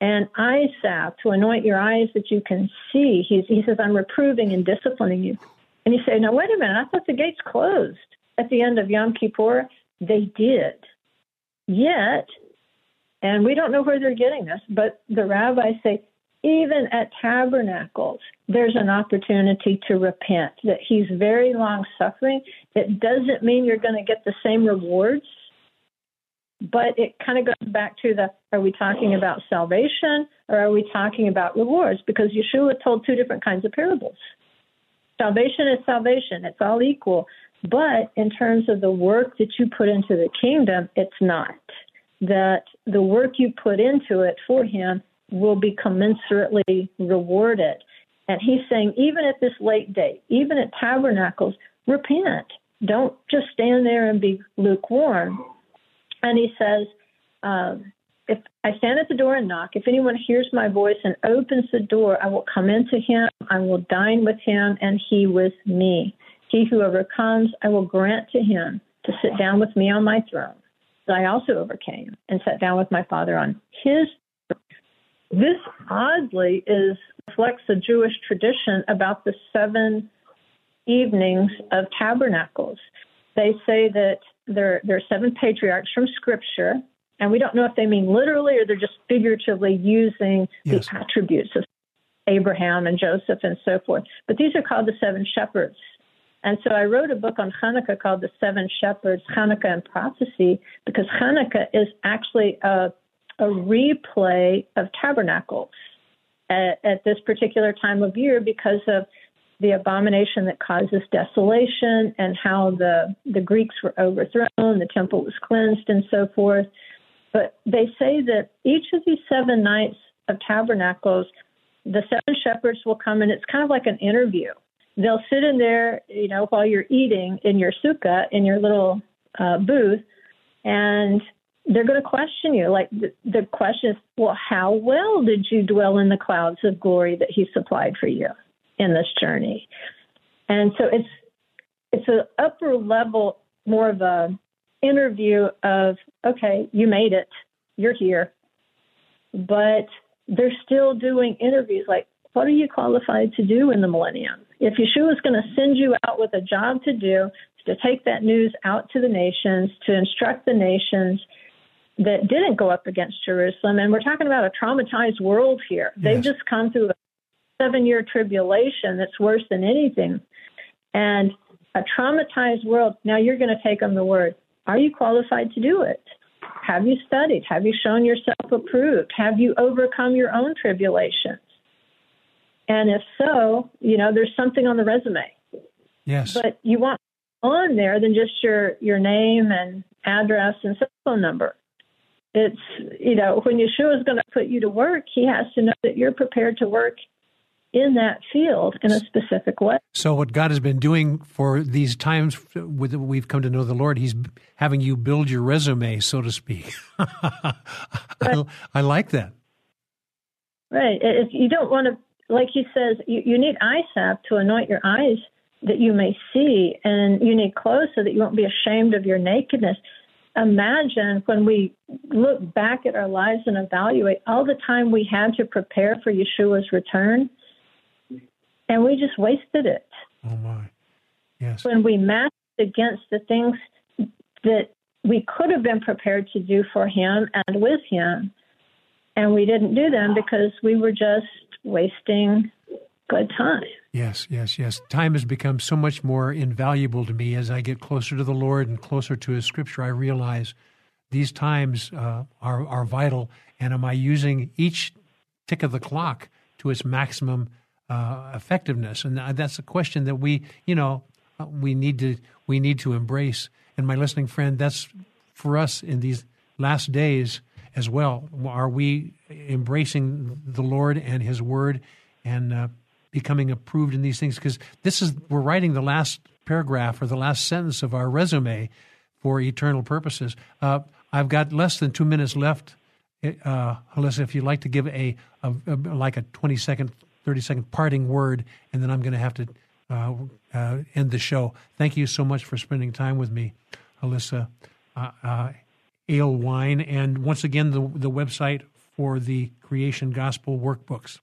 Speaker 3: And eye to anoint your eyes that you can see. He's, he says, I'm reproving and disciplining you. And you say, now, wait a minute, I thought the gates closed at the end of Yom Kippur. They did. Yet, and we don't know where they're getting this, but the rabbis say, even at tabernacles, there's an opportunity to repent, that he's very long suffering. It doesn't mean you're going to get the same rewards, but it kind of goes back to the are we talking about salvation or are we talking about rewards? Because Yeshua told two different kinds of parables. Salvation is salvation, it's all equal. But in terms of the work that you put into the kingdom, it's not. That the work you put into it for him will be commensurately rewarded. And he's saying, even at this late date, even at tabernacles, repent. Don't just stand there and be lukewarm. And he says, um, if I stand at the door and knock, if anyone hears my voice and opens the door, I will come into him, I will dine with him, and he with me. He who overcomes, I will grant to him to sit down with me on my throne. I also overcame and sat down with my Father on his this oddly is reflects a Jewish tradition about the seven evenings of tabernacles. They say that there, there are seven patriarchs from Scripture, and we don't know if they mean literally or they're just figuratively using yes. the attributes of Abraham and Joseph and so forth. But these are called the seven shepherds. And so I wrote a book on Hanukkah called The Seven Shepherds, Hanukkah and Prophecy, because Hanukkah is actually a a replay of tabernacles at, at this particular time of year because of the abomination that causes desolation and how the the Greeks were overthrown, the temple was cleansed, and so forth. But they say that each of these seven nights of tabernacles, the seven shepherds will come, and it's kind of like an interview. They'll sit in there, you know, while you're eating in your sukkah in your little uh, booth, and they're going to question you. Like the, the question is, well, how well did you dwell in the clouds of glory that He supplied for you in this journey? And so it's it's an upper level, more of a interview of, okay, you made it, you're here, but they're still doing interviews like, what are you qualified to do in the millennium? If Yeshua is going to send you out with a job to do, to take that news out to the nations, to instruct the nations, that didn't go up against Jerusalem. And we're talking about a traumatized world here. They've just come through a seven year tribulation that's worse than anything. And a traumatized world, now you're going to take them the word. Are you qualified to do it? Have you studied? Have you shown yourself approved? Have you overcome your own tribulations? And if so, you know, there's something on the resume.
Speaker 2: Yes.
Speaker 3: But you want on there than just your your name and address and cell phone number it's you know when Yeshua is going to put you to work, he has to know that you're prepared to work in that field in a specific way.
Speaker 2: So, what God has been doing for these times with we've come to know the Lord, He's having you build your resume, so to speak. I, I, like that.
Speaker 3: Right. If you don't want to, like He says, you, you need eye salve to anoint your eyes that you may see, and you need clothes so that you won't be ashamed of your nakedness. Imagine when we look back at our lives and evaluate all the time we had to prepare for Yeshua's return, and we just wasted it.
Speaker 2: Oh, my. Yes.
Speaker 3: When we matched against the things that we could have been prepared to do for him and with him, and we didn't do them because we were just wasting good time.
Speaker 2: Yes, yes, yes. Time has become so much more invaluable to me as I get closer to the Lord and closer to His Scripture. I realize these times uh, are are vital, and am I using each tick of the clock to its maximum uh, effectiveness? And that's a question that we, you know, we need to we need to embrace. And my listening friend, that's for us in these last days as well. Are we embracing the Lord and His Word and uh, becoming approved in these things because this is we're writing the last paragraph or the last sentence of our resume for eternal purposes. Uh, I've got less than two minutes left. Uh, Hollisa, if you'd like to give a, a, a, like a 20 second, 30 second parting word, and then I'm going to have to uh, uh, end the show. Thank you so much for spending time with me, Hollisa uh, uh, Alewine. And once again, the, the website for the Creation Gospel workbooks.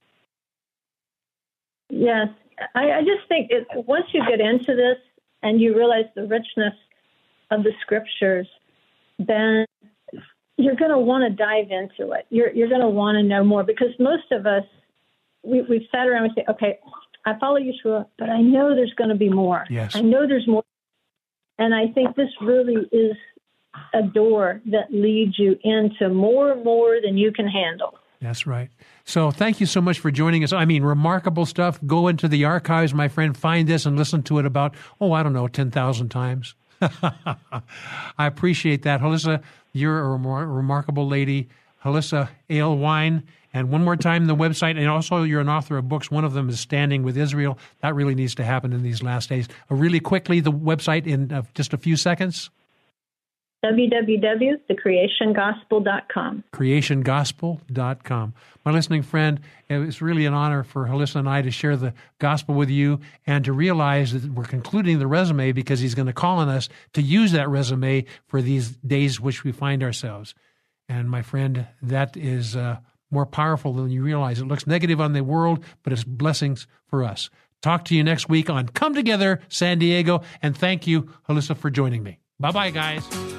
Speaker 3: Yes, I, I just think it, once you get into this and you realize the richness of the scriptures, then you're going to want to dive into it. You're you're going to want to know more because most of us we we've sat around and we say, okay, I follow Yeshua, but I know there's going to be more.
Speaker 2: Yes,
Speaker 3: I know there's more, and I think this really is a door that leads you into more and more than you can handle.
Speaker 2: That's right. So thank you so much for joining us. I mean, remarkable stuff. Go into the archives, my friend, find this and listen to it about, oh, I don't know, 10,000 times. I appreciate that. Hollisa, you're a remar- remarkable lady. Hollisa Ale Wine. And one more time, the website, and also you're an author of books. One of them is Standing with Israel. That really needs to happen in these last days. Uh, really quickly, the website in uh, just a few seconds
Speaker 3: www.thecreationgospel.com.
Speaker 2: Creationgospel.com. My listening friend, it's really an honor for Hollisa and I to share the gospel with you and to realize that we're concluding the resume because he's going to call on us to use that resume for these days which we find ourselves. And my friend, that is uh, more powerful than you realize. It looks negative on the world, but it's blessings for us. Talk to you next week on Come Together San Diego. And thank you, Hollisa, for joining me. Bye bye, guys.